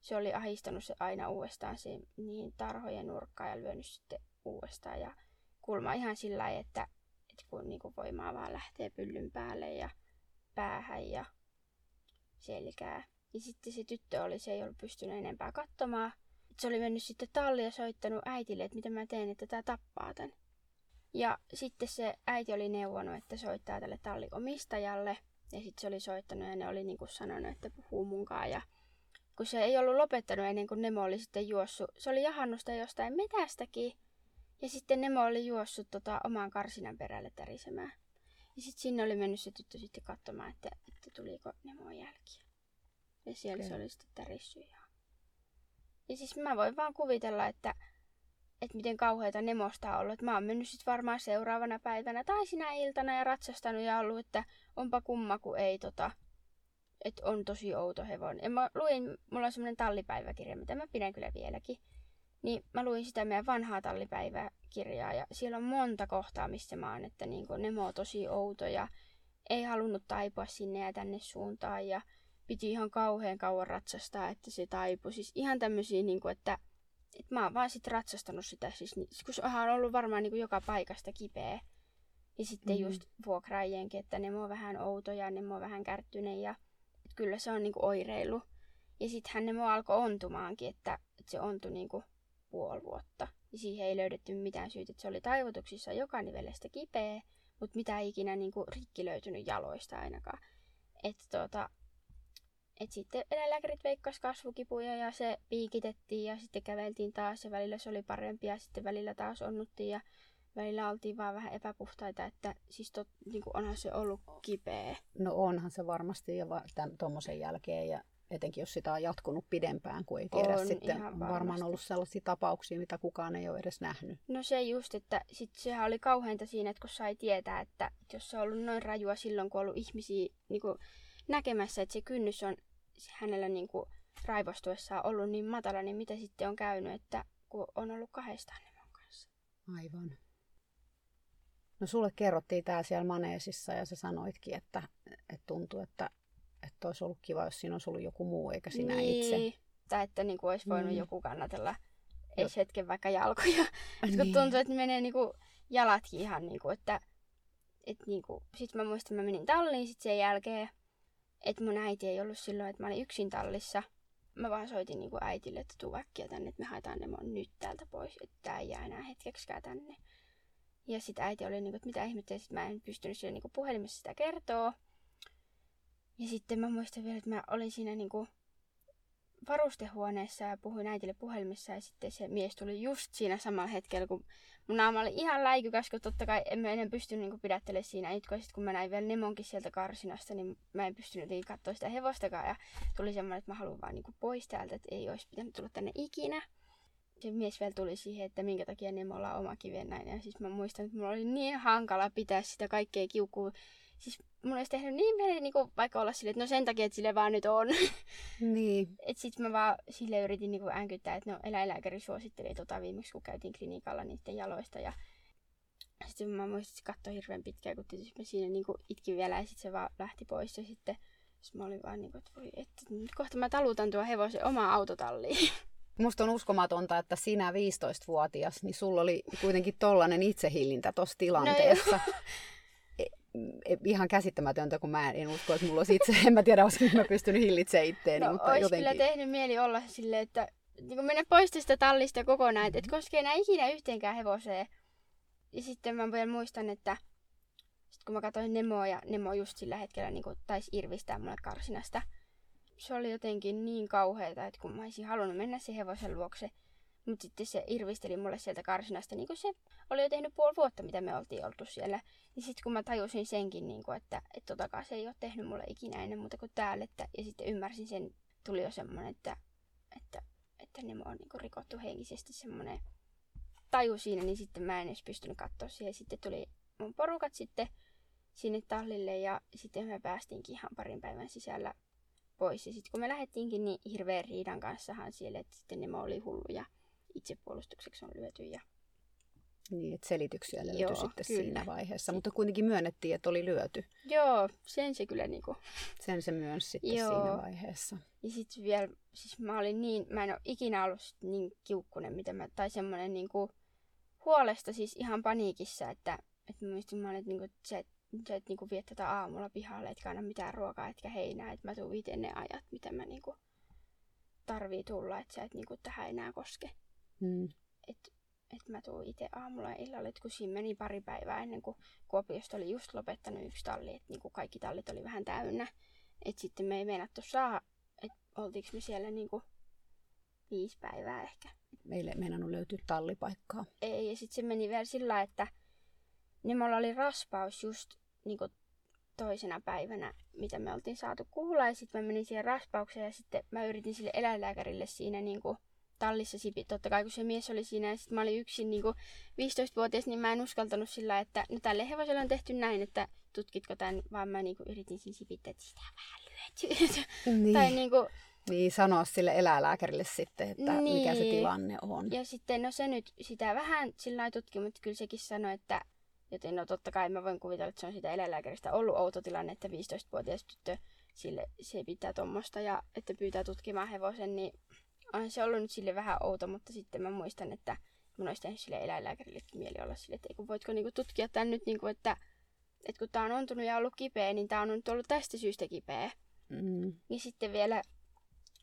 se oli ahistanut se aina uudestaan siihen, niihin tarhojen nurkkaan ja lyönyt sitten uudestaan. Ja kulma ihan sillä lailla, että, että kun niinku voimaa vaan lähtee pyllyn päälle ja päähän ja selkää. Ja sitten se tyttö oli, se ei ollut pystynyt enempää katsomaan. Se oli mennyt sitten talliin ja soittanut äitille, että mitä mä teen, että tämä tappaa tän. Ja sitten se äiti oli neuvonut, että soittaa tälle talliomistajalle. Ja sitten se oli soittanut ja ne oli niin kuin sanonut, että puhuu munkaan. Ja kun se ei ollut lopettanut ennen kuin Nemo oli sitten juossut, se oli jahannut sitä jostain metästäkin. Ja sitten Nemo oli juossut tota, omaan karsinan perälle tärisemään. Ja sitten sinne oli mennyt se tyttö sitten katsomaan, että, että tuliko Nemon jälkiä. Ja siellä okay. se oli sitten tärissy ja... Ja siis mä voin vaan kuvitella, että, että miten kauheita nemosta on ollut. Että mä oon mennyt sitten varmaan seuraavana päivänä tai sinä iltana ja ratsastanut ja ollut, että onpa kumma, kun ei tota, että on tosi outo hevonen. Ja mä luin, mulla on semmoinen tallipäiväkirja, mitä mä pidän kyllä vieläkin. Niin mä luin sitä meidän vanhaa tallipäiväkirjaa ja siellä on monta kohtaa, missä mä oon, että niin Nemo on tosi outo ja ei halunnut taipua sinne ja tänne suuntaan ja piti ihan kauhean kauan ratsastaa, että se taipui. Siis ihan tämmöisiä, niin kuin, että, että mä oon vaan sit ratsastanut sitä, siis, kun se on ollut varmaan niin kuin joka paikasta kipeä. Ja sitten mm-hmm. just vuokraajienkin, että ne on vähän outoja, ne on vähän kärttyneet ja että kyllä se on niin kuin oireilu. Ja sittenhän ne alkoi ontumaankin, että, että se ontui niin kuin puoli vuotta. Ja siihen ei löydetty mitään syytä, että se oli taivutuksissa joka nivelestä kipeä, mutta mitä ikinä niin kuin rikki löytynyt jaloista ainakaan. Että tota, et sitten eläinlääkärit veikkas kasvukipuja ja se piikitettiin ja sitten käveltiin taas ja välillä se oli parempi ja sitten välillä taas onnuttiin ja välillä oltiin vaan vähän epäpuhtaita, että siis tot, niin kuin onhan se ollut kipeä. No onhan se varmasti ja tuommoisen jälkeen ja etenkin jos sitä on jatkunut pidempään, kun ei tiedä on, sitten on varmaan ollut sellaisia tapauksia, mitä kukaan ei ole edes nähnyt. No se just, että sit sehän oli kauheinta siinä, että kun sai tietää, että jos se on ollut noin rajua silloin, kun on ollut ihmisiä niin kuin näkemässä, että se kynnys on hänellä niin kuin raivostuessaan ollut niin matala, niin mitä sitten on käynyt, että kun on ollut kahdestaan Nemon kanssa. Aivan. No sulle kerrottiin tää siellä maneesissa ja sä sanoitkin, että, että tuntuu, että, että olisi ollut kiva, jos siinä olisi ollut joku muu eikä sinä niin. itse. Tai että niin kuin olisi voinut mm. joku kannatella edes hetken vaikka jalkoja. niin. kun tuntuu, että menee niin kuin jalatkin ihan niin kuin, että, että niin kuin, sit mä muistan, että mä menin talliin sit sen jälkeen että mun äiti ei ollut silloin, että mä olin yksin tallissa. Mä vaan soitin niin kuin äitille, että tuu äkkiä tänne, että me haetaan ne mun nyt täältä pois, että tää ei jää enää hetkeksikään tänne. Ja sitten äiti oli niin kuin, että mitä ihmettä, sit mä en pystynyt sille niin kuin puhelimessa sitä kertoa. Ja sitten mä muistan vielä, että mä olin siinä niin kuin, varustehuoneessa ja puhuin äitille puhelimessa ja sitten se mies tuli just siinä samalla hetkellä, kun mun naama oli ihan läikykäs, kun totta kai en mä enää pystynyt niin pidättelemään siinä itkoa. Sitten kun mä näin vielä Nemonkin sieltä karsinasta, niin mä en pystynyt niin katsoa sitä hevostakaan ja tuli semmoinen, että mä haluan vaan niin pois täältä, että ei olisi pitänyt tulla tänne ikinä. Se mies vielä tuli siihen, että minkä takia Nemolla on oma kivennainen. Ja siis mä muistan, että mulla oli niin hankala pitää sitä kaikkea kiukua siis mun olisi tehnyt niin mieli niin vaikka olla silleen, että no sen takia, että sille vaan nyt on. Niin. Et sit mä vaan sille yritin niin äänkyttää, että no eläinlääkäri suositteli tota viimeksi, kun käytiin klinikalla niiden jaloista. Ja sitten mä muistin, että katsoi hirveän pitkään, kun tietysti mä siinä niin itkin vielä ja sitten se vaan lähti pois. Ja sitten sit mä olin vaan niin kuin, että voi, että nyt kohta mä talutan tuo hevosen omaa autotalliin. Musta on uskomatonta, että sinä 15-vuotias, niin sulla oli kuitenkin tollanen itsehillintä tuossa tilanteessa. No ihan käsittämätöntä, kun mä en usko, että mulla olisi itse, en mä tiedä, olisiko mä pystynyt hillitsemään itteeni. No, mutta olisi jotenkin... kyllä tehnyt mieli olla silleen, että niin mennä pois tästä tallista kokonaan, että et mm-hmm. koskee enää ikinä yhteenkään hevoseen. Ja sitten mä vielä muistan, että sit kun mä katsoin Nemoa ja Nemo just sillä hetkellä niin taisi irvistää mulle karsinasta. Se oli jotenkin niin kauheata, että kun mä olisin halunnut mennä se hevosen luokse, mutta sitten se irvisteli mulle sieltä karsinasta, niin kuin se oli jo tehnyt puoli vuotta, mitä me oltiin oltu siellä. Niin sitten kun mä tajusin senkin, niin kuin, että, että totakaan se ei ole tehnyt mulle ikinä ennen muuta kuin täällä. Että, ja sitten ymmärsin sen, tuli jo semmoinen, että, että, että ne on niin kuin rikottu henkisesti semmoinen taju siinä, niin sitten mä en edes pystynyt katsoa siihen. Sitten tuli mun porukat sitten sinne tallille ja sitten me päästiinkin ihan parin päivän sisällä pois. Ja sitten kun me lähdettiinkin, niin hirveän riidan kanssahan siellä, että sitten ne oli hulluja itsepuolustukseksi on lyöty. Ja... Niin, että selityksiä löytyi Joo, sitten kyllä. siinä vaiheessa, mutta kuitenkin myönnettiin, että oli lyöty. Joo, sen se kyllä niinku... Sen se myönsi sitten Joo. siinä vaiheessa. Ja sitten vielä, siis mä olin niin, mä en ole ikinä ollut niin kiukkunen, mitä mä, tai semmoinen niinku huolesta siis ihan paniikissa, että, että mä muistin, mä olin, että, niinku, sä et, sä et niinku vie tätä aamulla pihalle, etkä anna mitään ruokaa, etkä heinää, että mä tuun itse ne ajat, mitä mä niinku tarvii tulla, että sä et niinku tähän enää koske. Mm. Että et mä tuun itse aamulla ja illalla, että kun siinä meni pari päivää ennen kuin Kuopiosta oli just lopettanut yksi talli, että niinku kaikki tallit oli vähän täynnä. Että sitten me ei meinattu saa, että oltiinko me siellä niinku viisi päivää ehkä. Meille ei meinannut löytyä tallipaikkaa. Ei, ja sitten se meni vielä sillä, että niin mulla oli raspaus just niinku toisena päivänä, mitä me oltiin saatu kuulla. Ja sitten mä menin siihen raspaukseen ja sitten mä yritin sille eläinlääkärille siinä niin kuin tallissa sipi. Totta kai kun se mies oli siinä ja sitten mä olin yksin niin kuin 15-vuotias, niin mä en uskaltanut sillä, että no tälle hevoselle on tehty näin, että tutkitko tämän, vaan mä niin kuin yritin siinä sipittää, että sitä vähän lyöty. Niin. tai niin kuin, niin, sanoa sille eläinlääkärille sitten, että niin. mikä se tilanne on. Ja sitten, no se nyt sitä vähän sillä tutki, mutta kyllä sekin sanoi, että Joten no totta kai mä voin kuvitella, että se on sitä eläinlääkäristä ollut outo tilanne, että 15-vuotias tyttö sille se pitää tuommoista ja että pyytää tutkimaan hevosen, niin on se ollut nyt sille vähän outo, mutta sitten mä muistan, että mun olisi tehnyt sille eläinlääkärillekin mieli olla sille, että ei, kun voitko niinku tutkia tämän nyt, niinku, että, että kun tää on ontunut ja ollut kipeä, niin tää on nyt ollut tästä syystä kipeä. Mm. Niin sitten vielä,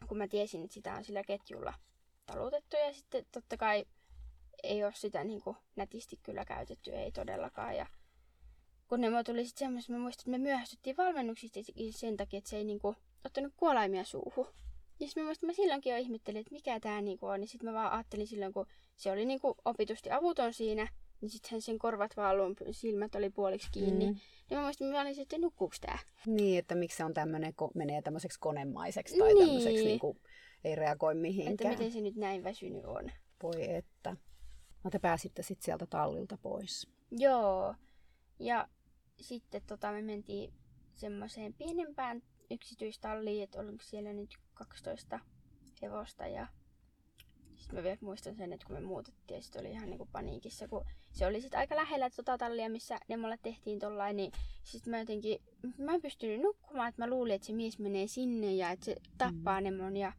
kun mä tiesin, että sitä on sillä ketjulla talutettu ja sitten totta kai ei ole sitä niin kuin, nätisti kyllä käytetty, ei todellakaan. Ja kun ne tuli sitten semmoista, mä muistan, että me myöhästyttiin valmennuksista sen takia, että se ei niin kuin, ottanut kuolaimia suuhun. Ja sitten mä muistan, mä silloinkin jo ihmettelin, että mikä tämä niin on. Niin sitten mä vaan ajattelin silloin, kun se oli niin kuin, opitusti avuton siinä, niin sitten sen korvat vaan silmät oli puoliksi kiinni. Mm. Niin mä muistin, että mä olin että nukkuuko tää? Niin, että miksi se on tämmöinen, menee tämmöiseksi konemaiseksi tai niin. tämmöiseksi niin kuin, ei reagoi mihinkään. Että miten se nyt näin väsynyt on. Voi että. No te pääsitte sitten sieltä tallilta pois. Joo. Ja sitten tota, me mentiin semmoiseen pienempään yksityistalliin, että oliko siellä nyt 12 hevosta ja sitten mä vielä muistan sen, että kun me muutettiin sitten oli ihan niinku paniikissa, kun se oli sitten aika lähellä tota tallia, missä ne mulle tehtiin tollain, niin sitten mä jotenkin, mä en pystynyt nukkumaan, että mä luulin, että se mies menee sinne ja että se tappaa mm. Nemon ja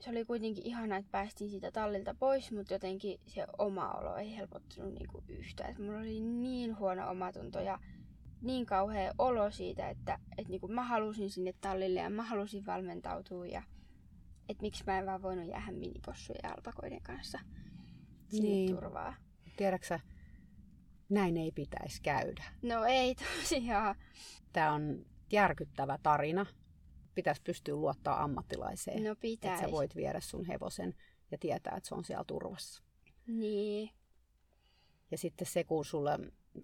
se oli kuitenkin ihana, että päästiin siitä tallilta pois, mutta jotenkin se oma olo ei helpottunut niinku yhtään. Et mulla oli niin huono omatunto ja niin kauhea olo siitä, että et niinku mä halusin sinne tallille ja mä halusin valmentautua ja että miksi mä en vaan voinut jäädä minipossujen ja alpakoiden kanssa sinne niin. turvaa. Tiedätkö näin ei pitäisi käydä. No ei tosiaan. Tämä on järkyttävä tarina pitäisi pystyä luottaa ammattilaiseen. No pitäis. Että sä voit viedä sun hevosen ja tietää, että se on siellä turvassa. Niin. Ja sitten se, kun sulle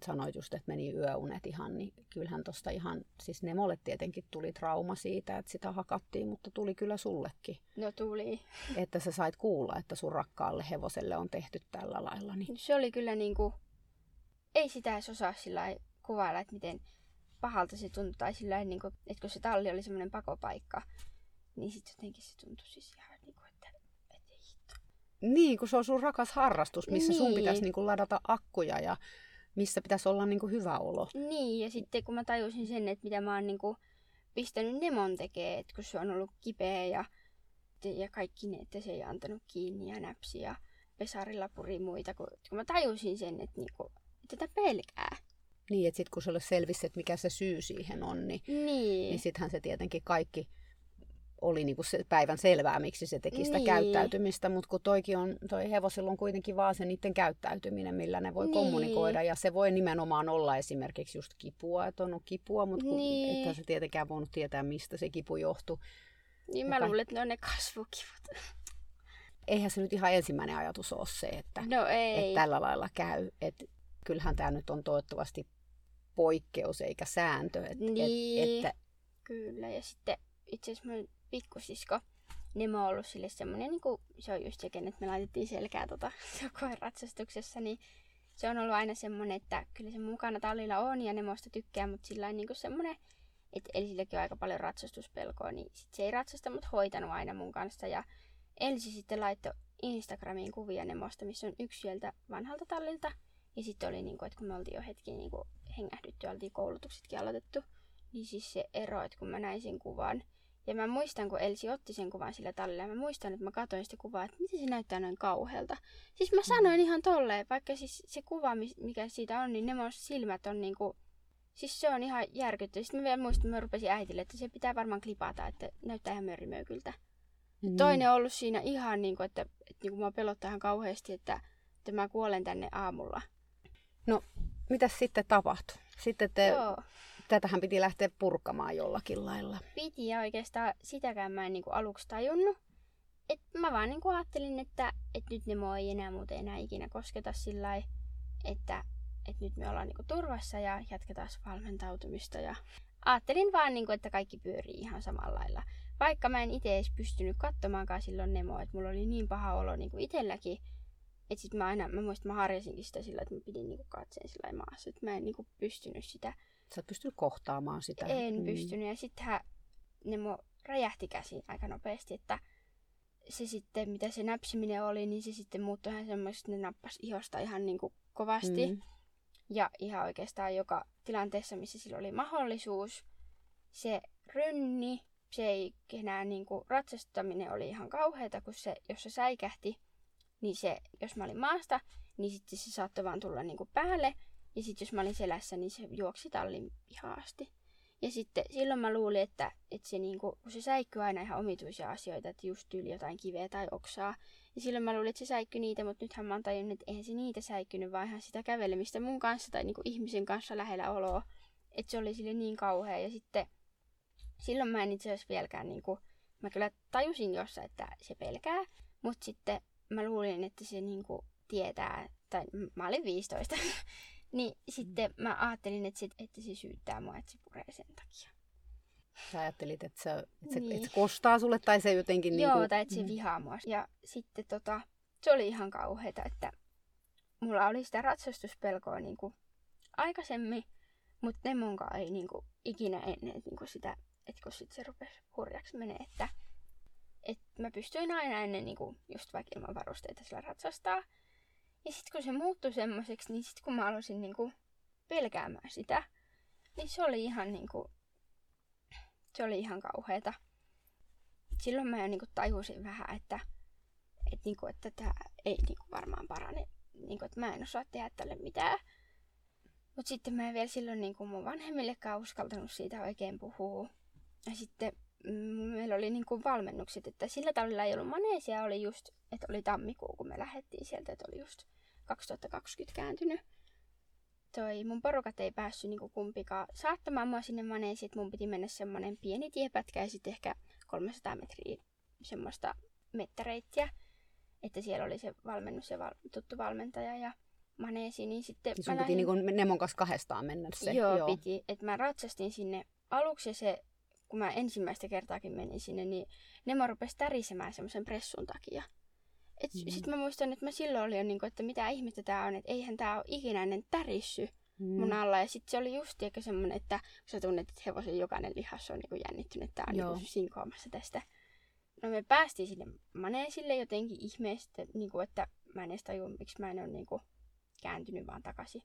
sanoit just, että meni yöunet ihan, niin kyllähän tosta ihan, siis Nemolle tietenkin tuli trauma siitä, että sitä hakattiin, mutta tuli kyllä sullekin. No tuli. Että sä sait kuulla, että sun rakkaalle hevoselle on tehty tällä lailla. Niin... Se oli kyllä niinku, ei sitä edes osaa sillä kuvailla, että miten pahalta se tuntui. Tai sillä niinku, että kun se talli oli semmoinen pakopaikka, niin sitten jotenkin se tuntui siis ihan että, että hitto. Niin, kun se on sun rakas harrastus, missä niin. sun Niin. pitäisi niinku ladata akkuja ja missä pitäisi olla niinku hyvä olo. Niin, ja sitten kun mä tajusin sen, että mitä mä oon niinku pistänyt Nemon tekee, että kun se on ollut kipeä ja, ja kaikki ne, että se ei antanut kiinni ja näpsi ja pesarilla puri muita, kun, kun mä tajusin sen, että, niinku, että tätä pelkää. Niin, että sitten kun sulle selvisi, että mikä se syy siihen on, niin, Niin, niin sittenhän se tietenkin kaikki oli niinku se päivän selvää, miksi se teki sitä Niin. käyttäytymistä, mutta kun toikin on, toi hevosilla on kuitenkin vaan se niiden käyttäytyminen, millä ne voi Niin. kommunikoida, ja se voi nimenomaan olla esimerkiksi just kipua, että on kipua, mutta kun, Niin. ethän se tietenkään voinut tietää, mistä se kipu johtui. niin mä kaik- luulen, että ne on ne kasvukivut. Eihän se nyt ihan ensimmäinen ajatus ole se, että, No ei. että tällä lailla käy. Et kyllähän tämä nyt on toivottavasti poikkeus eikä sääntö. Et, Niin. et, että, Kyllä, ja sitten itse asiassa pikkusisko, Nemo on ollut sille semmoinen, niin kuin, se on just se, kenet me laitettiin selkää tota, koeratsastuksessa, niin se on ollut aina semmoinen, että kyllä se mukana tallilla on ja Nemosta tykkää, mutta sillä niin kuin semmoinen, että eli silläkin on aika paljon ratsastuspelkoa, niin sit se ei ratsasta, mutta hoitanut aina mun kanssa. Ja Elsi sitten laittoi Instagramiin kuvia Nemosta, missä on yksi sieltä vanhalta tallilta. Ja sitten oli, niin kuin, että kun me oltiin jo hetki niin kuin hengähdytty oltiin koulutuksetkin aloitettu, niin siis se ero, että kun mä näin sen kuvan. Ja mä muistan, kun Elsi otti sen kuvan sillä tallilla, ja mä muistan, että mä katsoin sitä kuvaa, että miten se näyttää noin kauhealta. Siis mä sanoin ihan tolleen, vaikka siis se kuva, mikä siitä on, niin ne mun silmät on niinku... Siis se on ihan järkyttävä. Sitten mä vielä muistan, että mä rupesin äitille, että se pitää varmaan klipata, että näyttää ihan mörrimöykyltä. Mm. Toinen on ollut siinä ihan niin kuin, että, että niin kuin mua pelottaa ihan kauheasti, että, että mä kuolen tänne aamulla. No, mitäs sitten tapahtui? Sitten te, Joo. Tätähän piti lähteä purkamaan jollakin lailla. piti ja oikeastaan sitäkään mä en niinku aluksi tajunnut. Et mä vaan niinku ajattelin, että et nyt ne mua ei enää muuten enää ikinä kosketa sillä että et nyt me ollaan niinku turvassa ja jatketaan valmentautumista. Ja ajattelin vaan, niinku, että kaikki pyörii ihan samalla lailla. Vaikka mä en itse edes pystynyt katsomaankaan silloin Nemoa, että mulla oli niin paha olo niinku itselläkin, että sit mä aina, mä muistan, mä harjasinkin sitä sillä, että mä pidin niinku katseen sillä maassa, että mä en niinku pystynyt sitä Sä et pystynyt kohtaamaan sitä. en Mm. pystynyt. Ja sittenhän Nemo räjähti käsiin aika nopeasti, että se sitten, mitä se näpsiminen oli, niin se sitten muuttui ihan semmoista, että ne nappas ihosta ihan niin kuin kovasti. Mm. Ja ihan oikeastaan joka tilanteessa, missä sillä oli mahdollisuus, se rynni, se ei enää niin kuin, ratsastaminen oli ihan kauheata, kun se, jos se säikähti, niin se, jos mä olin maasta, niin sitten se saattoi vaan tulla niin kuin päälle. Ja sitten jos mä olin selässä, niin se juoksi tallin pihaan asti. Ja sitten silloin mä luulin, että, että se niinku, kun se säikkyy aina ihan omituisia asioita, että just tyyli jotain kiveä tai oksaa. Ja silloin mä luulin, että se säikkyi niitä, mutta nythän mä oon tajunnut, että eihän se niitä säikkynyt, vaan ihan sitä kävelemistä mun kanssa tai niinku ihmisen kanssa lähellä oloa. Että se oli sille niin kauhea. Ja sitten silloin mä en itse asiassa vieläkään, niinku, mä kyllä tajusin jossain, että se pelkää. Mutta sitten mä luulin, että se niinku tietää, tai mä olin 15, niin sitten mä ajattelin, että, sit, että se syyttää mua, että se puree sen takia. Sä ajattelit, että se, että se, Niin. että se kostaa sulle tai se jotenkin... Joo, niinku, tai että se vihaa mua. Ja sitten tota, se oli ihan kauheata, että mulla oli sitä ratsastuspelkoa niinku aikaisemmin, mutta ne munkaan ei niinku ikinä ennen niinku sitä, että kun sit se rupesi hurjaksi menee, että et mä pystyin aina ennen niinku just vaikka ilman varusteita sillä ratsastaa. Ja sitten kun se muuttui semmoiseksi, niin sitten kun mä aloisin niinku pelkäämään sitä, niin se oli ihan niinku, se oli ihan kauheata silloin mä jo niinku tajusin vähän, että, että, niinku, että tämä ei niinku varmaan parane. Niinku, että mä en osaa tehdä tälle mitään. Mutta sitten mä en vielä silloin niinku mun vanhemmillekaan uskaltanut siitä oikein puhua. Ja sitten meillä oli niinku valmennukset, että sillä tavalla ei ollut maneesia, oli just, että oli tammikuu, kun me lähdettiin sieltä, että oli just 2020 kääntynyt. toi mun porukat ei päässyt niinku kumpikaan saattamaan mua sinne maneesiin, että mun piti mennä semmonen pieni tiepätkä ja sitten ehkä 300 metriä semmoista mettäreittiä, että siellä oli se valmennus ja val- tuttu valmentaja ja maneesi, niin sitten... Niin sun piti lähdin... niin Nemon kanssa kahdestaan mennä se? Joo, joo. piti. Että mä ratsastin sinne aluksi se, kun mä ensimmäistä kertaakin menin sinne, niin Nemo rupesi tärisemään semmoisen pressun takia. Et mm. Sitten mä muistan, että mä silloin olin jo niin kuin, että mitä ihmettä tää on, että eihän tää ole ikinä ennen tärissy mm. mun alla. Ja sitten se oli just ehkä semmonen, että kun sä tunnet, että hevosen jokainen lihas on niin kuin jännittynyt, että tää on niin kuin sinkoamassa tästä. No me päästiin sinne maneesille jotenkin ihmeestä, niin kuin, että mä en edes tajua, miksi mä en ole niin kuin, kääntynyt vaan takaisin.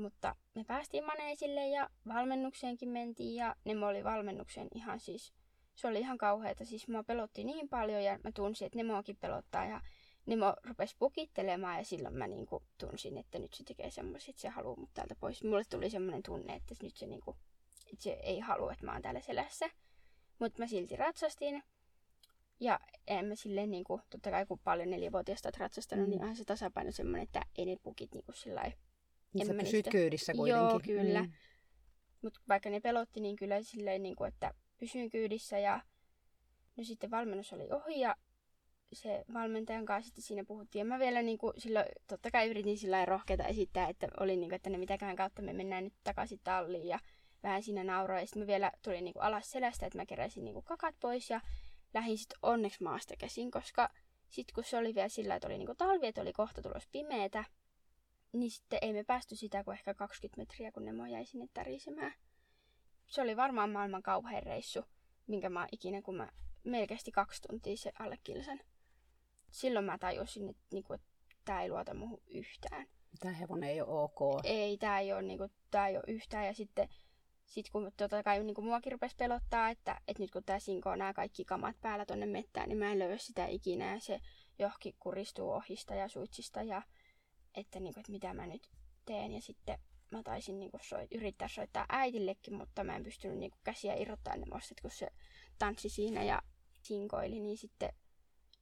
Mutta me päästiin maneesille ja valmennukseenkin mentiin ja ne oli valmennuksen ihan siis, se oli ihan kauheata. Siis mua pelotti niin paljon ja mä tunsin, että Nemoakin pelottaa ja Nemo rupesi pukittelemaan ja silloin mä niinku tunsin, että nyt se tekee semmoisia, että se haluaa mut täältä pois. Mulle tuli semmoinen tunne, että nyt se, niinku, että se ei halua, että mä oon täällä selässä. Mutta mä silti ratsastin ja en mä silleen, niin kuin, totta kai kun paljon neljävuotiaista olet ratsastanut, mm. niin onhan se tasapaino semmoinen, että ei ne pukit niin kuin sillä niin sä pysyt kyydissä kuitenkin. Joo, kyllä. Mm. Mutta vaikka ne pelotti, niin kyllä silleen, niin kuin, että pysyin kyydissä ja no sitten valmennus oli ohi ja se valmentajan kanssa sitten siinä puhuttiin. Ja mä vielä niin kuin, silloin, totta kai yritin sillä rohkeata esittää, että oli niin kuin, että ne mitäkään kautta me mennään nyt takaisin talliin ja vähän siinä nauroin. Ja sitten mä vielä tulin niin kuin alas selästä, että mä keräsin niin kuin kakat pois ja lähdin sitten onneksi maasta käsin, koska sitten kun se oli vielä sillä, että oli niinku talvi, että oli kohta tulos pimeetä, niin sitten ei me päästy sitä kuin ehkä 20 metriä, kun ne jäi sinne tärisemään. Se oli varmaan maailman kauhean reissu, minkä mä ikinä, kun mä melkein kaksi tuntia se alle kilsan. Silloin mä tajusin, että, niinku, että tämä ei luota muuhun yhtään. Tämä hevonen ei ole ok. Ei, tämä ei ole, niinku, tää ei ole yhtään. Ja sitten sitten kun tota kai niin kuin muakin rupesi pelottaa, että, että nyt kun tämä sinkoo nämä kaikki kamat päällä tonne mettään, niin mä en löydä sitä ikinä ja se johonkin kuristuu ohista ja suitsista ja että, niin kuin, että mitä mä nyt teen. Ja sitten mä taisin niin kuin soit, yrittää soittaa äitillekin, mutta mä en pystynyt niin kuin käsiä irrottaa ne mostet, kun se tanssi siinä ja sinkoili, niin sitten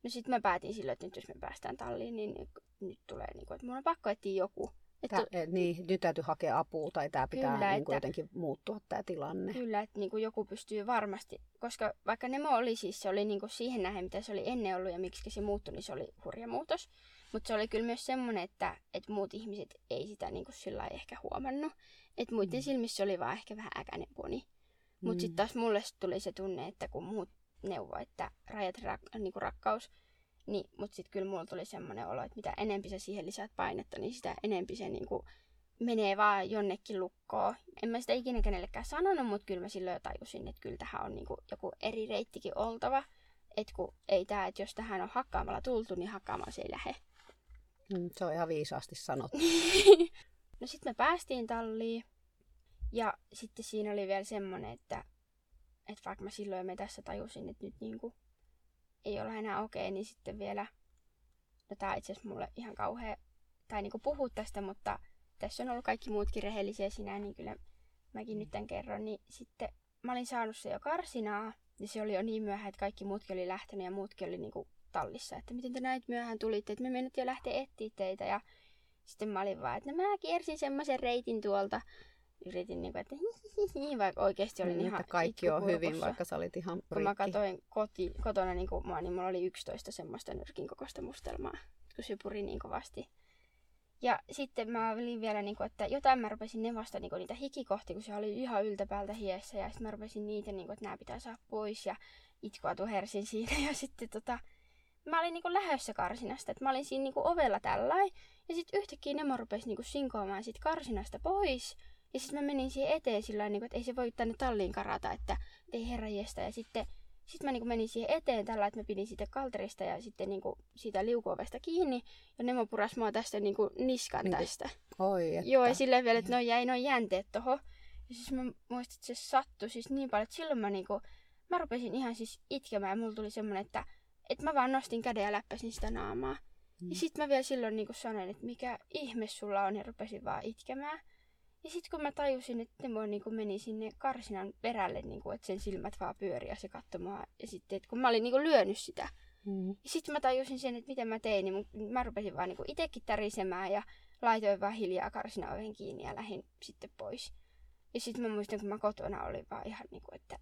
No sitten mä päätin silloin, että nyt jos me päästään talliin, niin nyt, tulee, niin kuin, että mun on pakko etsiä joku, Tää, et, niin, nyt täytyy hakea apua tai tämä pitää kyllä, niin kuin että, jotenkin muuttua tämä tilanne. Kyllä, että niin kuin joku pystyy varmasti, koska vaikka Nemo oli siis, se oli niin kuin siihen nähden, mitä se oli ennen ollut ja miksi se muuttui, niin se oli hurja muutos. Mutta se oli kyllä myös semmoinen, että, että muut ihmiset ei sitä niin kuin sillä ehkä huomannut. Että muiden mm. silmissä oli vaan ehkä vähän äkäinen poni. Mutta mm. sitten taas mulle tuli se tunne, että kun muut neuvoi, että rajat rak- niin kuin rakkaus, niin, mutta sitten kyllä mulla tuli semmoinen olo, että mitä enempi sä siihen lisät painetta, niin sitä enempi se niinku menee vaan jonnekin lukkoon. En mä sitä ikinä kenellekään sanonut, mutta kyllä mä silloin jo tajusin, että kyllä tähän on niinku joku eri reittikin oltava. Että kun ei tää, että jos tähän on hakkaamalla tultu, niin hakkaamalla se ei lähe. Mm, se on ihan viisaasti sanottu. no sitten me päästiin talliin. Ja sitten siinä oli vielä semmonen, että, että vaikka mä silloin me tässä tajusin, että nyt niinku ei ole enää okei, okay, niin sitten vielä, no tää itse asiassa mulle ihan kauhea, tai niinku puhua tästä, mutta tässä on ollut kaikki muutkin rehellisiä sinä, niin kyllä mäkin nyt tämän kerron, niin sitten mä olin saanut se jo karsinaa, ja se oli jo niin myöhään, että kaikki muutkin oli lähtenyt ja muutkin oli niinku tallissa, että miten te näit myöhään tulitte, että me mennyt jo lähteä etsiä teitä, ja sitten mä olin vaan, että no mä kiersin semmoisen reitin tuolta, yritin niin kuin, että hihihi, vaikka oikeasti oli niin, ihan että kaikki on hyvin, vaikka sä olit ihan Kun mä katsoin koti, kotona, niin, kuin mä, niin mulla oli 11 semmoista nyrkin kokoista mustelmaa, kun se puri niin kovasti. Ja sitten mä olin vielä, niin kuin, että jotain mä rupesin nevasta niin kuin, niitä hikikohti, kun se oli ihan yltäpäältä hiessä. Ja sitten mä rupesin niitä, niin kuin, että nämä pitää saada pois. Ja itkua tuhersin siinä. Ja sitten tota, mä olin niin kuin, lähössä karsinasta. Että mä olin siinä niin kuin, ovella tällain. Ja sitten yhtäkkiä Nemo rupesi niin kuin, sinkoamaan sit karsinasta pois. Ja sitten mä menin siihen eteen sillä niin että ei se voi tänne talliin karata, että ei herra jestä. Ja sitten sit mä niin kuin menin siihen eteen tällä, että mä pidin siitä kalterista ja sitten niin kuin siitä liukuovesta kiinni. Ja Nemo puras mua tästä niin kuin niskan niin, tästä. Oi, että... Joo, ja silleen vielä, että no jäi noin jänteet toho. Ja siis mä muistin, että se sattui siis niin paljon, että silloin mä niinku, mä rupesin ihan siis itkemään ja mulla tuli semmonen, että, että mä vaan nostin käden ja läppäsin sitä naamaa. Mm. Ja sit mä vielä silloin niinku sanoin, että mikä ihme sulla on ja rupesin vaan itkemään. Ja sitten kun mä tajusin, että Temo niin meni sinne karsinan perälle, niin kuin, että sen silmät vaan pyöri ja se katsoi mua. Ja sitten, että kun mä olin niin kuin lyönyt sitä, Mm. Ja sitten mä tajusin sen, että miten mä tein, niin mun- mä rupesin vaan niinku itekin tärisemään ja laitoin vaan hiljaa karsina oven kiinni ja lähdin sitten pois. Ja sitten mä muistan, kun mä kotona olin vaan ihan niinku, että,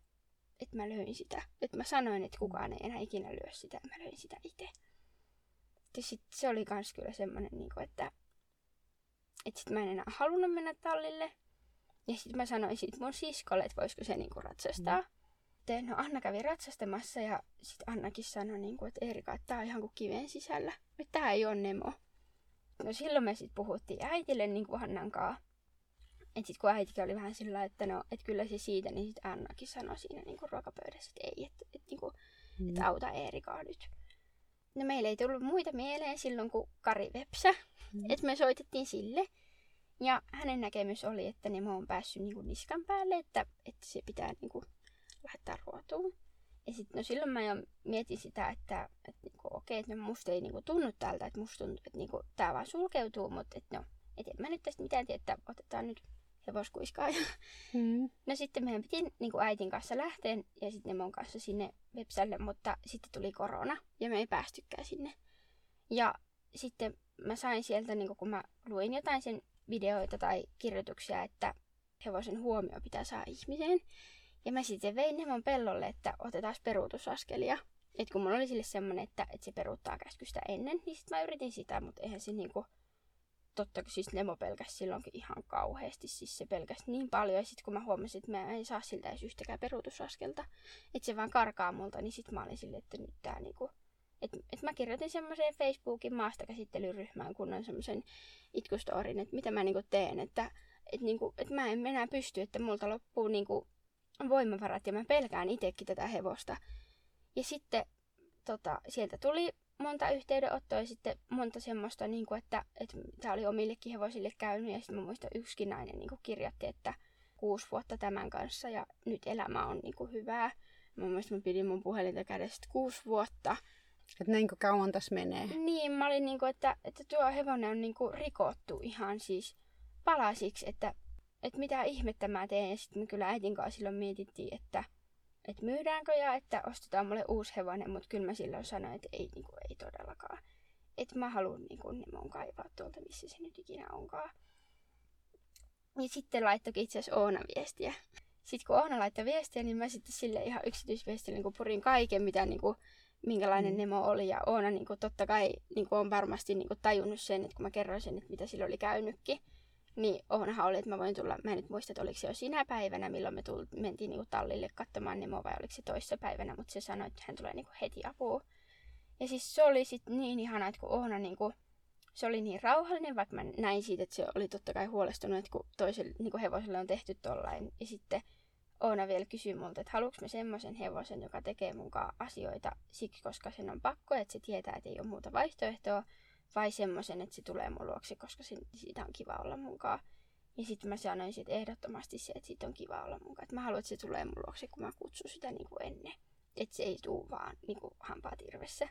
että mä löin sitä. Että mä sanoin, että kukaan ei enää ikinä lyö sitä, mä löin sitä itse. Ja sitten se oli kans kyllä semmonen, niinku, että, että sit mä en enää halunnut mennä tallille. Ja sitten mä sanoin sit mun siskolle, että voisiko se niinku ratsastaa. Mm. No Anna kävi ratsastamassa ja sitten Annakin sanoi, niinku, että Erika, että tää on ihan kuin kiven sisällä. Että tää ei ole Nemo. No silloin me sitten puhuttiin äitille niin kuin Hannan kanssa. Et sit kun äitikin oli vähän sillä että no, et kyllä se siitä, niin sitten Annakin sanoi siinä niin kuin ruokapöydässä, että ei, että et, niin kuin, Mm. et auta Eerikaa nyt. No meillä ei tullut muita mieleen silloin kuin Kari Vepsä, Mm. että me soitettiin sille. Ja hänen näkemys oli, että Nemo on päässyt niin kuin niskan päälle, että, että se pitää niin kuin lähettää ruotuun. Ja sitten no silloin mä jo mietin sitä, että, että niinku, okei, että no musta ei niinku tunnu tältä, että musta tuntuu, että niinku, tää vaan sulkeutuu, mutta että no, et en mä nyt tästä mitään tiedä, että otetaan nyt hevoskuiskaa. Ja Mm. No sitten meidän piti niin kuin äitin kanssa lähteä ja sitten Nemon kanssa sinne Vepsälle, mutta sitten tuli korona ja me ei päästykään sinne. Ja sitten mä sain sieltä, niin kuin kun mä luin jotain sen videoita tai kirjoituksia, että hevosen huomio pitää saada ihmiseen. Ja mä sitten vein Nemon pellolle, että otetaan peruutusaskelia. Et kun mulla oli sille semmonen, että, että se peruuttaa käskystä ennen, niin sitten mä yritin sitä, mutta eihän se niinku totta kun siis Nemo pelkäs silloinkin ihan kauheasti. Siis se pelkäs niin paljon. Ja sitten kun mä huomasin, että mä en saa siltä edes yhtäkään peruutusaskelta, että se vaan karkaa multa, niin sitten mä olin silleen, että nyt tää niinku... Että et mä kirjoitin semmoiseen Facebookin maastakäsittelyryhmään kunnon semmoisen itkustorin, että mitä mä niinku teen, että et niinku, et mä en enää pysty, että multa loppuu niinku voimavarat ja mä pelkään itsekin tätä hevosta. Ja sitten tota, sieltä tuli monta yhteydenottoa ja sitten monta semmoista, niin kuin, että, että tämä oli omillekin hevosille käynyt. Ja sitten mä muistan yksikin nainen niin kuin kirjoitti, että kuusi vuotta tämän kanssa ja nyt elämä on niin kuin hyvää. Mä muistan, mä pidin mun puhelinta kädestä kuusi vuotta. Että näinkö kauan tässä menee? Niin, mä olin niin kuin, että, että tuo hevonen on niin kuin rikottu ihan siis palasiksi, että, että mitä ihmettä mä teen. Ja sitten me kyllä äitin kanssa silloin mietittiin, että, että myydäänkö ja että ostetaan mulle uusi hevonen, mutta kyllä mä silloin sanoin, että ei, niin kuin, ei todellakaan. Että mä haluan niin kuin, Nemon kaivaa tuolta, missä se nyt ikinä onkaan. Ja sitten laittokin itse asiassa Oona viestiä. Sitten kun Oona laittoi viestiä, niin mä sitten sille ihan yksityisviestillä niin purin kaiken, mitä niin kuin, minkälainen Mm. Nemo oli. Ja Oona niin kuin, totta kai niin kuin, on varmasti niin kuin, tajunnut sen, että kun mä kerroin sen, että mitä sillä oli käynytkin, niin Oonahan oli, että mä voin tulla, mä en nyt muista, että oliko se jo sinä päivänä, milloin me tull, mentiin niin kuin, tallille katsomaan Nemoa vai oliko se toissa päivänä, mutta se sanoi, että hän tulee niin kuin, heti apuun. Ja siis se oli sitten niin ihana, että kun Oona niin kuin, se oli niin rauhallinen, vaikka mä näin siitä, että se oli totta kai huolestunut, että kun toiselle niin kuin hevoselle on tehty tollain. Ja sitten Oona vielä kysyi multa, että haluatko mä semmoisen hevosen, joka tekee munkaan asioita siksi, koska sen on pakko, että se tietää, että ei ole muuta vaihtoehtoa, vai semmoisen, että se tulee mun luokse, koska se, siitä on kiva olla munkaan. Ja sitten mä sanoin että ehdottomasti se, että siitä on kiva olla munkaan. Että mä haluan, että se tulee mun luokse, kun mä kutsun sitä niin kuin ennen. Että se ei tuu vaan niin kuin hampaat irvessä.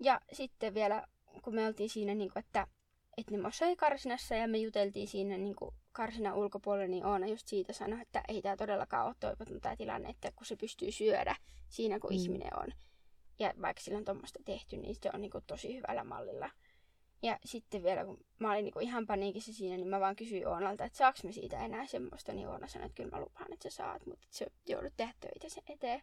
Ja sitten vielä, kun me oltiin siinä, niin kuin, että, että ne söi karsinassa ja me juteltiin siinä niin kuin karsinan ulkopuolella, niin Oona just siitä sanoi, että ei tämä todellakaan ole toivoton tämä tilanne, että kun se pystyy syödä siinä, kun mm. ihminen on. Ja vaikka sillä on tuommoista tehty, niin se on niin kuin tosi hyvällä mallilla. Ja sitten vielä, kun mä olin niin ihan paniikissa siinä, niin mä vaan kysyin Oonalta, että saaks me siitä enää semmoista, niin Oona sanoi, että kyllä mä lupaan, että sä saat, mutta sä joudut tehdä töitä sen eteen.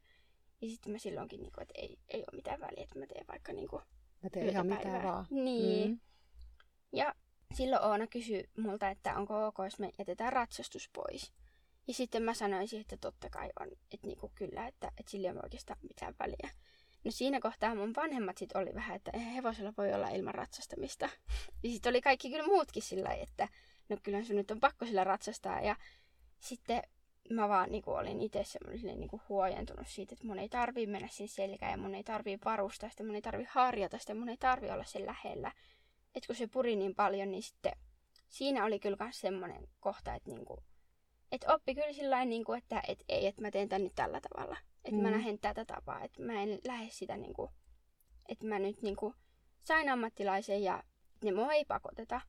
Ja sitten mä silloinkin, niin kuin, että ei, ei ole mitään väliä, että mä teen vaikka niin kuin Mä teen ihan mitä yötä vaan. Niin. Mm. Ja silloin Oona kysyi multa, että onko ok, jos me jätetään ratsastus pois. Ja sitten mä sanoisin, että totta kai on, että niinku kyllä, että, että sillä ei ole oikeastaan mitään väliä. No siinä kohtaa mun vanhemmat sit oli vähän, että hevosella voi olla ilman ratsastamista. Ja sitten oli kaikki kyllä muutkin sillä että no kyllä sun nyt on pakko sillä ratsastaa. Ja sitten mä vaan niinku olin itse semmoinen niinku huojentunut siitä, että mun ei tarvii mennä sinne selkään ja mun ei tarvii varustaa sitä, mun ei tarvii harjata sitä, mun ei tarvii olla sen lähellä. Että kun se puri niin paljon, niin sitten siinä oli kyllä myös semmoinen kohta, että niinku, et oppi kyllä sillä niinku, että et ei, että mä teen tän nyt tällä tavalla. Että mä Mm. lähden tätä tapaa, että mä en lähde sitä niinku, että mä nyt niinku sain ammattilaisen ja ne mua ei pakoteta.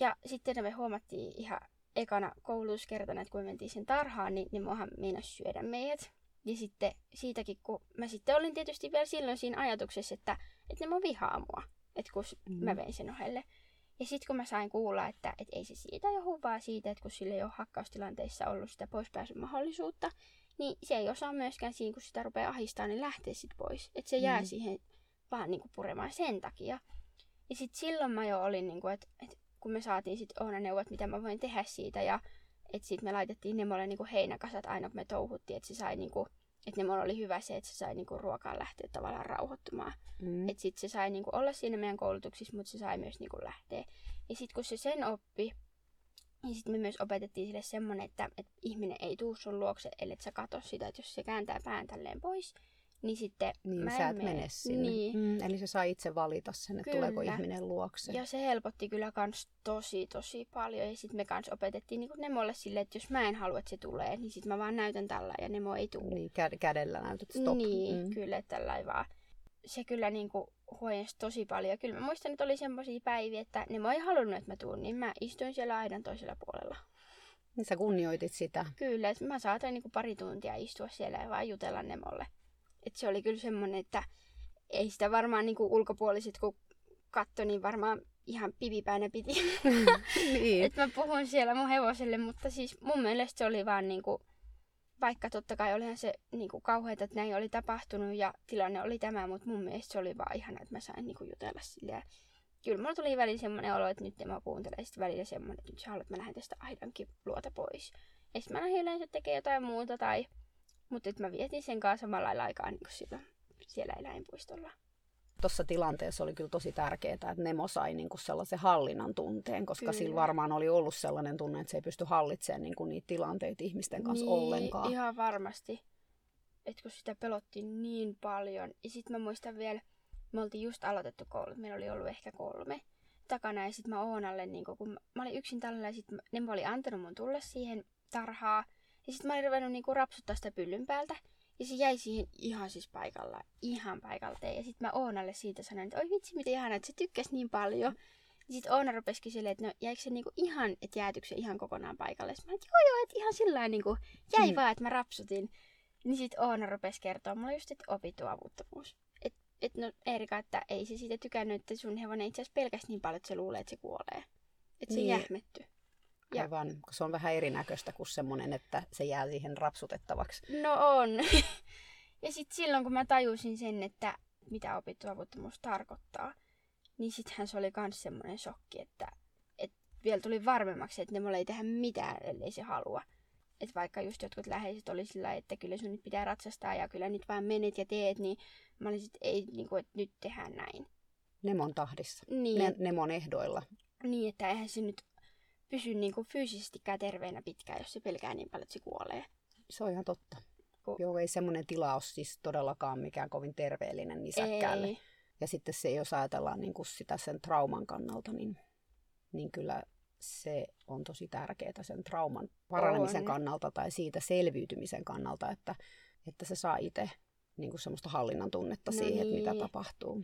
Ja sitten me huomattiin ihan ekana koulutuskertana, että kun me mentiin sen tarhaan, niin ne muahan meinas syödä meidät. Ja sitten siitäkin, kun mä sitten olin tietysti vielä silloin siinä ajatuksessa, että, että ne mun vihaa mua, että kun mm. mä vein sen ohelle. Ja sitten kun mä sain kuulla, että, että ei se siitä johdu, vaan siitä, että kun sillä ei ole hakkaustilanteissa ollut sitä poispääsyn mahdollisuutta, niin se ei osaa myöskään siinä, kun sitä rupeaa ahistaa, niin lähteä sitten pois. Että se jää mm. siihen vaan niinku puremaan sen takia. Ja sitten silloin mä jo olin, niinku, että et kun me saatiin sitten Oona neuvot, mitä mä voin tehdä siitä, ja että sitten me laitettiin Nemolle niinku heinäkasat aina, kun me touhuttiin, että se sai niinku, että Nemolla oli hyvä se, että se sai niinku ruokaan lähteä tavallaan rauhoittumaan. Mm. Että sitten se sai niinku olla siinä meidän koulutuksissa, mutta se sai myös niinku lähteä. Ja sitten kun se sen oppi, niin sitten me myös opetettiin sille semmonen, että, että ihminen ei tuu sun luokse, ellei sä katso sitä, että jos se kääntää pään tälleen pois, niin sitten niin, mä sä et mene sinne. Niin. Mm, eli se saa itse valita sen, että Kyllä. tuleeko ihminen luokse. Ja se helpotti kyllä kans tosi tosi paljon. Ja sitten me kans opetettiin niin Nemolle silleen, että jos mä en halua, että se tulee, niin sitten mä vaan näytän tällä ja Nemo ei tule. Niin, kä- kädellä näytät stop. Niin, mm. kyllä, että tällä vaan. Se kyllä niin kuin huojensi tosi paljon. Kyllä mä muistan, että oli semmoisia päiviä, että Nemo ei halunnut, että mä tuun, niin mä istuin siellä aidan toisella puolella. Niin sä kunnioitit sitä. Kyllä, että mä saatoin niin kuin pari tuntia istua siellä ja vaan jutella Nemolle. Et se oli kyllä semmoinen, että ei sitä varmaan niin kuin ulkopuoliset, kun katto, niin varmaan ihan pivipäänä piti. niin. että mä puhun siellä mun hevoselle, mutta siis mun mielestä se oli vaan niinku, vaikka totta kai olihan se niinku kauheata, että näin oli tapahtunut ja tilanne oli tämä, mutta mun mielestä se oli vaan ihana, että mä sain niinku jutella sille. Kyllä mulla tuli välillä semmoinen olo, että nyt mä kuuntelen sitten välillä semmoinen, että nyt sä haluat, että mä lähden tästä aidankin luota pois. Ja sitten mä lähdin yleensä tekemään jotain muuta tai, mutta mä vietin sen kanssa samalla lailla aikaa niin kuin silloin siellä eläinpuistolla. Tuossa tilanteessa oli kyllä tosi tärkeää, että Nemo sai niinku sellaisen hallinnan tunteen, koska Kyllä. sillä varmaan oli ollut sellainen tunne, että se ei pysty hallitsemaan niinku niitä tilanteita ihmisten kanssa niin, ollenkaan. ihan varmasti. Et kun sitä pelotti niin paljon. Ja sitten mä muistan vielä, me oltiin just aloitettu koulut, meillä oli ollut ehkä kolme takana. Ja sitten mä Oonalle, niin kun mä, olin yksin tällä ja sitten Nemo oli antanut mun tulla siihen tarhaa. Ja sitten mä olin ruvennut niin rapsuttaa sitä pyllyn päältä. Ja se jäi siihen ihan siis paikalla, ihan paikalteen. Ja sitten mä Oonalle siitä sanoin, että oi vitsi, miten ihanaa, että se tykkäsi niin paljon. Ja sitten Oona rupesi kyselemään, että no jäikö se niinku ihan, että jäätyykö se ihan kokonaan paikalle. Sitten mä että joo joo, että ihan sillä niinku jäi Mm. vaan, että mä rapsutin. Niin sitten Oona rupesi kertoa mulle just, että opittu avuttomuus. Että et no Erika, että ei se siitä tykännyt, että sun hevonen itse asiassa pelkäsi niin paljon, että se luulee, että se kuolee. Että se Niin. jähmetty. Ja- Aivan, kun se on vähän erinäköistä kuin semmoinen, että se jää siihen rapsutettavaksi. No on. ja sitten silloin, kun mä tajusin sen, että mitä opittu avuttomuus tarkoittaa, niin sittenhän se oli myös semmoinen shokki, että, että vielä tuli varmemmaksi, että ne mulle ei tehdä mitään, ellei se halua. Että vaikka just jotkut läheiset oli sillä että kyllä sun nyt pitää ratsastaa ja kyllä nyt vaan menet ja teet, niin mä olin sit, ei, niin kuin, että nyt tehdään näin. Nemon tahdissa, Niin, ne, Nemon ehdoilla. niin että eihän se nyt pysy niin kuin fyysisestikään terveenä pitkään, jos se pelkää niin paljon, että se kuolee. Se on ihan totta. Ku- Joo, ei semmoinen tila ole siis todellakaan mikään kovin terveellinen nisäkkäälle. Ei. Ja sitten se, jos ajatellaan niin kuin sitä sen trauman kannalta, niin, niin kyllä se on tosi tärkeää sen trauman paranemisen On. kannalta tai siitä selviytymisen kannalta, että, että se saa itse niin kuin semmoista hallinnan tunnetta No siihen, että mitä niin. tapahtuu.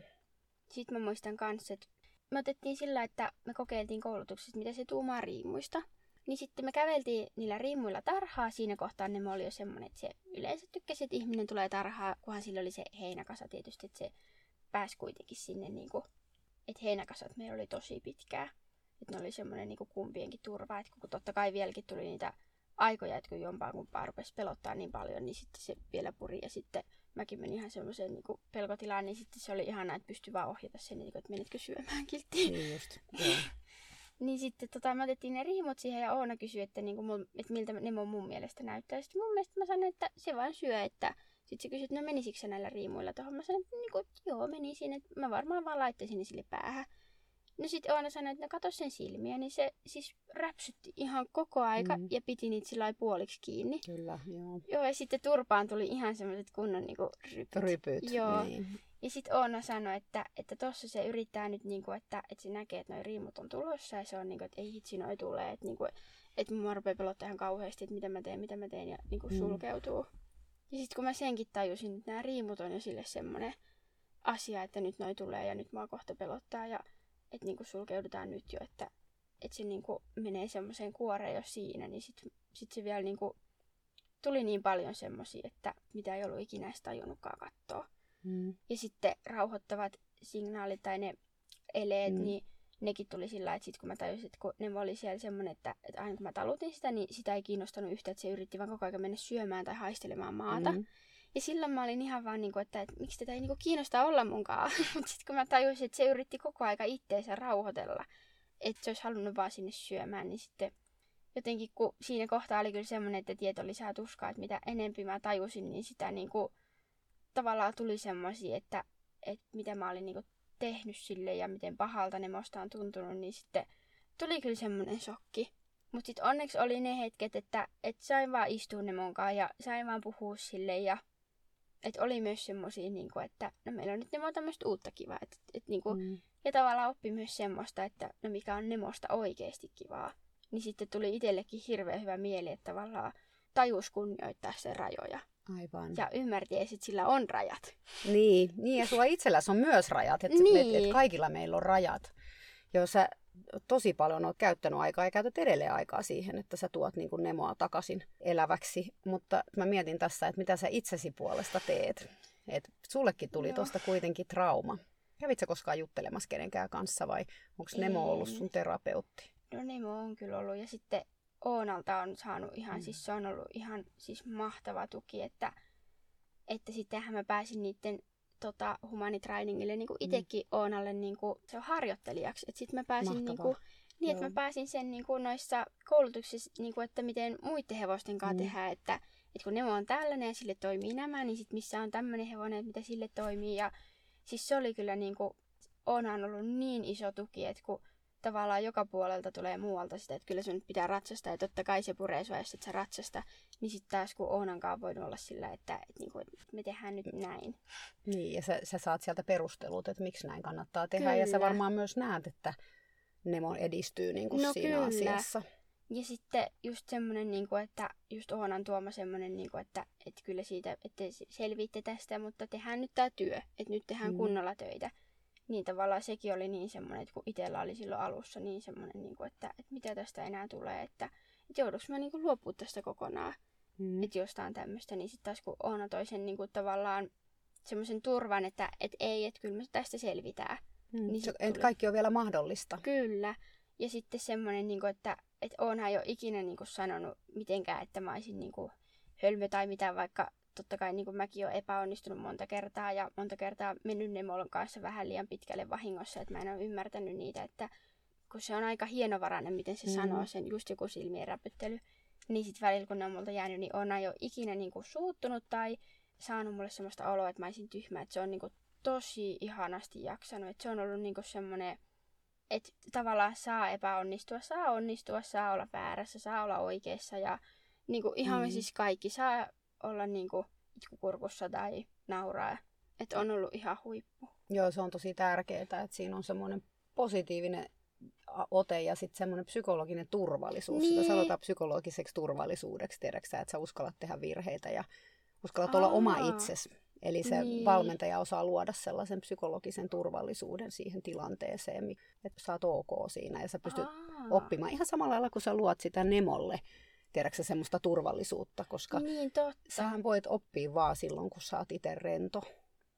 Sitten mä muistan kanssa, että me otettiin sillä, että me kokeiltiin koulutuksessa, mitä se tuumaa riimuista. Niin sitten me käveltiin niillä riimuilla tarhaa. Siinä kohtaa ne oli jo semmoinen, että se yleensä tykkäsi, että ihminen tulee tarhaa, kunhan sillä oli se heinäkasa tietysti, että se pääsi kuitenkin sinne, niin kuin, että heinäkasat meillä oli tosi pitkää. Että ne oli semmoinen niin kumpienkin turva, että kun totta kai vieläkin tuli niitä aikoja, että kun jompaa kumpaa rupesi pelottaa niin paljon, niin sitten se vielä puri ja sitten mäkin menin ihan semmoiseen niin pelkotilaan, niin sitten se oli ihana, että pystyi vaan ohjata sen, niin kuin, että menitkö syömään kilttiin. Niin just, joo. Niin sitten tota, me otettiin ne riimut siihen ja Oona kysyi, että, niinku, mul, että miltä ne mun, mun mielestä näyttää. Sitten mun mielestä mä sanoin, että se vaan syö, että sitten se kysyi, että no menisikö näillä riimuilla tuohon. Mä sanoin, että niinku, joo menisin, että mä varmaan vaan laittaisin ne sille päähän. No sitten Oona sanoi, että no kato sen silmiä, niin se siis räpsytti ihan koko aika Mm. ja piti niitä sillä puoliksi kiinni. Kyllä, joo. Joo, ja sitten turpaan tuli ihan semmoiset kunnon niinku rypyt. Rypyt. Joo. Niin. Ja sitten Oona sanoi, että, että tossa se yrittää nyt, niinku, että, että se näkee, että noi riimut on tulossa ja se on niinku, että ei hitsi noi tulee. Että, niinku, että mua rupeaa pelottaa ihan kauheasti, että mitä mä teen, mitä mä teen ja niinku, Mm. sulkeutuu. Ja sitten kun mä senkin tajusin, että nämä riimut on jo sille semmoinen asia, että nyt noi tulee ja nyt mua kohta pelottaa ja että niinku, sulkeudutaan nyt jo, että, että se niinku, menee semmoiseen kuoreen jo siinä, niin sitten sit se vielä niinku, tuli niin paljon semmosia, että mitä ei ollut ikinä edes tajunnutkaan katsoa. Mm. Ja sitten rauhoittavat signaalit tai ne eleet, Mm. mm. niin nekin tuli sillä, että sit kun mä tajusin, että kun ne oli siellä semmoinen, että, että aina kun mä talutin sitä, niin sitä ei kiinnostanut yhtä, että se yritti vaan koko ajan mennä syömään tai haistelemaan maata. Mm. Ja silloin mä olin ihan vaan, niin kuin, että, että miksi tätä ei niin kuin, kiinnosta olla munkaan. Mutta sitten kun mä tajusin, että se yritti koko aika itteensä rauhoitella, että se olisi halunnut vaan sinne syömään, niin sitten jotenkin kun siinä kohtaa oli kyllä semmoinen, että tieto lisää tuskaa, että mitä enempi mä tajusin, niin sitä niin kuin, tavallaan tuli semmoisia, että, että mitä mä olin niin kuin, tehnyt sille ja miten pahalta ne musta on tuntunut, niin sitten tuli kyllä semmoinen shokki. Mutta sitten onneksi oli ne hetket, että, että sain vaan istua ne munkaan ja sain vaan puhua sille ja että oli myös semmoisia, niin että no meillä on nyt Nemo tämmöistä uutta kivaa. Et, et, niin kuin, Mm. ja tavallaan oppi myös semmoista, että no mikä on Nemosta oikeasti kivaa. Niin sitten tuli itsellekin hirveän hyvä mieli, että tavallaan tajus kunnioittaa sen rajoja. Aivan. Ja ymmärti että sillä on rajat. Niin, niin, ja sulla itselläsi on myös rajat. Että Niin. et, et kaikilla meillä on rajat. Jos sä tosi paljon oot käyttänyt aikaa ja käytät edelleen aikaa siihen, että sä tuot niin kuin Nemoa takaisin eläväksi. Mutta mä mietin tässä, että mitä sä itsesi puolesta teet. Et sullekin tuli tuosta kuitenkin trauma. Kävit sä koskaan juttelemassa kenenkään kanssa vai onko Nemo ollut sun terapeutti? No Nemo on kyllä ollut. Ja sitten Oonalta on saanut ihan, mm. siis se on ollut ihan siis mahtava tuki, että, että sittenhän mä pääsin niiden tota, humanitrainingille niin kuin Mm. itsekin Oonalle niin kuin, se on harjoittelijaksi. Sitten mä pääsin niin Mahtavaa. kuin, niin, että Joo. mä pääsin sen niin kuin noissa koulutuksissa, niin kuin, että miten muiden hevosten kanssa Mm. mm. tehdään, että, että kun Nemo on tällainen ja sille toimii nämä, niin sitten missä on tämmöinen hevonen, että mitä sille toimii. Ja siis se oli kyllä niin kuin, Oona on ollut niin iso tuki, että kun tavallaan joka puolelta tulee muualta sitä, että kyllä sun pitää ratsastaa ja totta kai se puree sua, jos et sä ratsasta. Niin sitten taas kun Oonankaan on voinut olla sillä, että, että, niinku, että me tehdään nyt näin. Niin, ja sä, sä saat sieltä perustelut, että miksi näin kannattaa tehdä. Ja sä Kyllä. varmaan myös näet, että Nemo edistyy niin kuin No siinä kyllä. asiassa. Ja sitten just semmoinen, niin kuin, että just Oonan tuoma semmoinen, niin kuin, että, että kyllä siitä, että te selviitte tästä, mutta tehdään nyt tämä työ, että nyt tehdään Mm. mm. kunnolla töitä. Niin tavallaan sekin oli niin semmoinen, että kun itsellä oli silloin alussa niin semmoinen, niin kuin, että, että mitä tästä enää tulee, että, että jouduks mä niin kuin luopua tästä kokonaan, Mm. että jostain tämmöistä, niin sitten taas kun Oona toi sen niin kuin, tavallaan semmoisen turvan, että, että ei, että kyllä me tästä selvitään. Mm. niin et tuli. kaikki on vielä mahdollista. Kyllä. Ja sitten semmoinen, niin kuin, että, että oonhan jo ikinä niin kuin, sanonut mitenkään, että mä olisin niin kuin, hölmö tai mitä, vaikka totta kai niin kuin, mäkin olen epäonnistunut monta kertaa ja monta kertaa mennyt Nemolon kanssa vähän liian pitkälle vahingossa, että mä en ole ymmärtänyt niitä, että kun se on aika hienovarainen, miten se mm. sanoo sen, just joku silmien räpyttely, niin sitten välillä kun ne on multa jäänyt, niin on jo ikinä niin kuin, suuttunut tai saanut mulle semmoista oloa, että mä olisin tyhmä, että se on niin kuin, tosi ihanasti jaksanut, että se on ollut niin kuin, semmoinen että tavallaan saa epäonnistua, saa onnistua, saa olla väärässä, saa olla oikeassa ja niin kuin ihan Mm. siis kaikki saa olla niin kuin itkukurkussa tai nauraa. Että on ollut ihan huippu. Joo, se on tosi tärkeää, että siinä on semmoinen positiivinen ote ja sitten semmoinen psykologinen turvallisuus. Sitä Niin. sanotaan psykologiseksi turvallisuudeksi, tiedätkö sä, että sä uskallat tehdä virheitä ja uskallat olla oma Aa. itsesi. Eli se Niin. valmentaja osaa luoda sellaisen psykologisen turvallisuuden siihen tilanteeseen, että sä oot ok siinä ja sä pystyt Aa. oppimaan ihan samalla lailla kuin sä luot sitä Nemolle, tiedätkö semmoista turvallisuutta, koska Niin totta. sähän voit oppia vaan silloin, kun sä oot itse rento.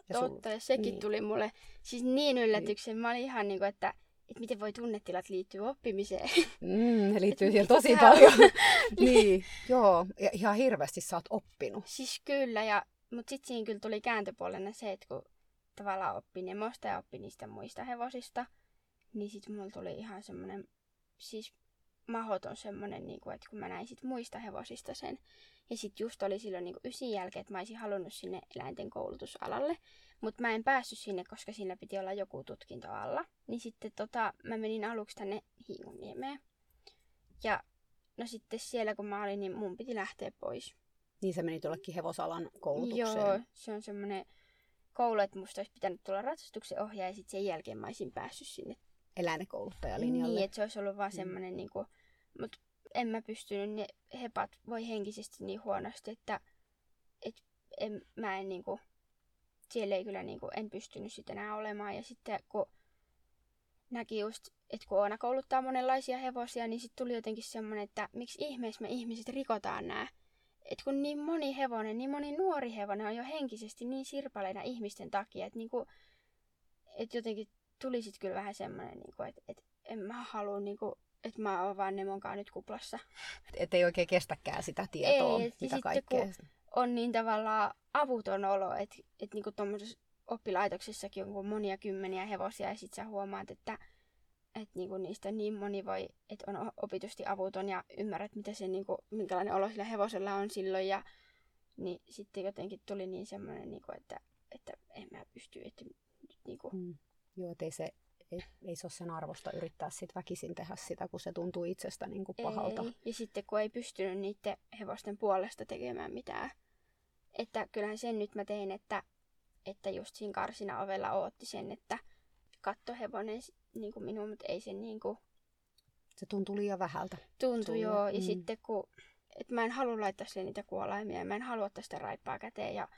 Ja sul- totta. Ja sekin niin. niin. tuli mulle siis niin yllätyksen. Mä olin ihan niin kuin, että, että miten voi tunnetilat liittyä oppimiseen. Mm, ne liittyy siihen tosi paljon. niin, joo. Ja ihan hirveästi sä oot oppinut. Siis kyllä, ja, mutta sitten siinä kyllä tuli kääntöpuolena se, että kun tavallaan oppi Nemosta ja oppi niistä muista hevosista, niin sitten mulla tuli ihan semmoinen, siis mahoton semmoinen, niin kuin, että kun mä näin sit muista hevosista sen. Ja sitten just oli silloin niin ysin jälkeen, että mä olisin halunnut sinne eläinten koulutusalalle, mutta mä en päässyt sinne, koska siinä piti olla joku tutkinto alla. Niin sitten tota, mä menin aluksi tänne Hiigunniemeen. Ja no sitten siellä kun mä olin, niin mun piti lähteä pois. Niin se meni jollekin hevosalan koulutukseen. Joo, se on semmoinen koulu, että musta olisi pitänyt tulla ratsastuksen ohjaaja ja sitten sen jälkeen mä olisin päässyt sinne. Eläinkouluttajalinjalle. Niin, että se olisi ollut vaan Mm. semmoinen, niin kuin, mutta en mä pystynyt, ne hepat voi henkisesti niin huonosti, että et, en, mä en niin kuin, siellä ei kyllä niin kuin, en pystynyt sitten enää olemaan. Ja sitten kun näki just, että kun Oona kouluttaa monenlaisia hevosia, niin sitten tuli jotenkin semmoinen, että miksi ihmeessä me ihmiset rikotaan nämä. et kun niin moni hevonen, niin moni nuori hevonen on jo henkisesti niin sirpaleina ihmisten takia, että niinku, et jotenkin tuli sit kyllä vähän semmoinen, niinku, että et en mä halua, niinku, että mä oon vaan Nemonkaan nyt kuplassa. Että ei oikein kestäkään sitä tietoa, Ei, mitä kaikkea. Sitten, kun on niin tavallaan avuton olo, että et niinku tuommoisessa oppilaitoksessakin on monia kymmeniä hevosia ja sit sä huomaat, että et niinku niistä niin moni voi, että on opitusti avuton ja ymmärrät, mitä se niinku, minkälainen olo sillä hevosella on silloin ja niin sitten jotenkin tuli niin semmoinen, niinku, että, että en mä pysty, että nyt niinku, Mm. Joo, että ei se, ei, ei se ole sen arvosta yrittää sit väkisin tehdä sitä, kun se tuntuu itsestä niin kuin pahalta. Ei. Ja sitten kun ei pystynyt niiden hevosten puolesta tekemään mitään. Että kyllähän sen nyt mä tein, että, että just siinä karsina ovella ootti sen, että kattohevonen niin kuin minun, mutta ei se niin kuin Se tuntuu liian vähältä. tuntui Sulle, joo. Ja mm. sitten kun, että mä en halua laittaa sille niitä kuolaimia ja mä en halua sitä raippaa käteen ja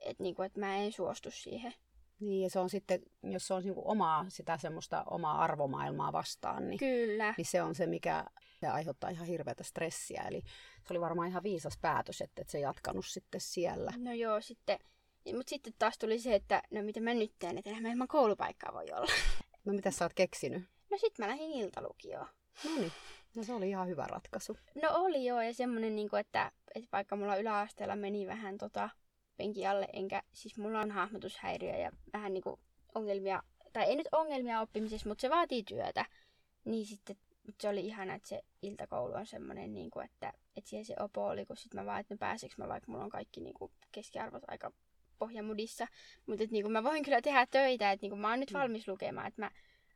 että niin kuin, että mä en suostu siihen. Niin, ja se on sitten, jos se on niin kuin omaa, sitä semmoista omaa arvomaailmaa vastaan, niin, Kyllä. niin se on se, mikä se aiheuttaa ihan hirveätä stressiä. Eli se oli varmaan ihan viisas päätös, että et se jatkanut sitten siellä. No joo, sitten, mutta sitten taas tuli se, että no mitä mä nyt teen, että mä ilman koulupaikkaa voi olla. No mitä sä oot keksinyt? No sitten mä lähdin iltalukioon. No niin, no se oli ihan hyvä ratkaisu. No oli joo, ja semmonen, niinku, että, että vaikka mulla yläasteella meni vähän tota, penki alle, enkä, siis mulla on hahmotushäiriö ja vähän niinku ongelmia, tai ei nyt ongelmia oppimisessa, mutta se vaatii työtä. Niin sitten mut se oli ihana, että se iltakoulu on semmoinen, niinku, että, että siellä se opo oli, kun sitten mä vaan, että no pääseekö mä, vaikka mulla on kaikki niinku, keskiarvot aika pohjamudissa. Mutta niinku, mä voin kyllä tehdä töitä, että niinku, mä oon nyt Mm. valmis lukemaan, että mä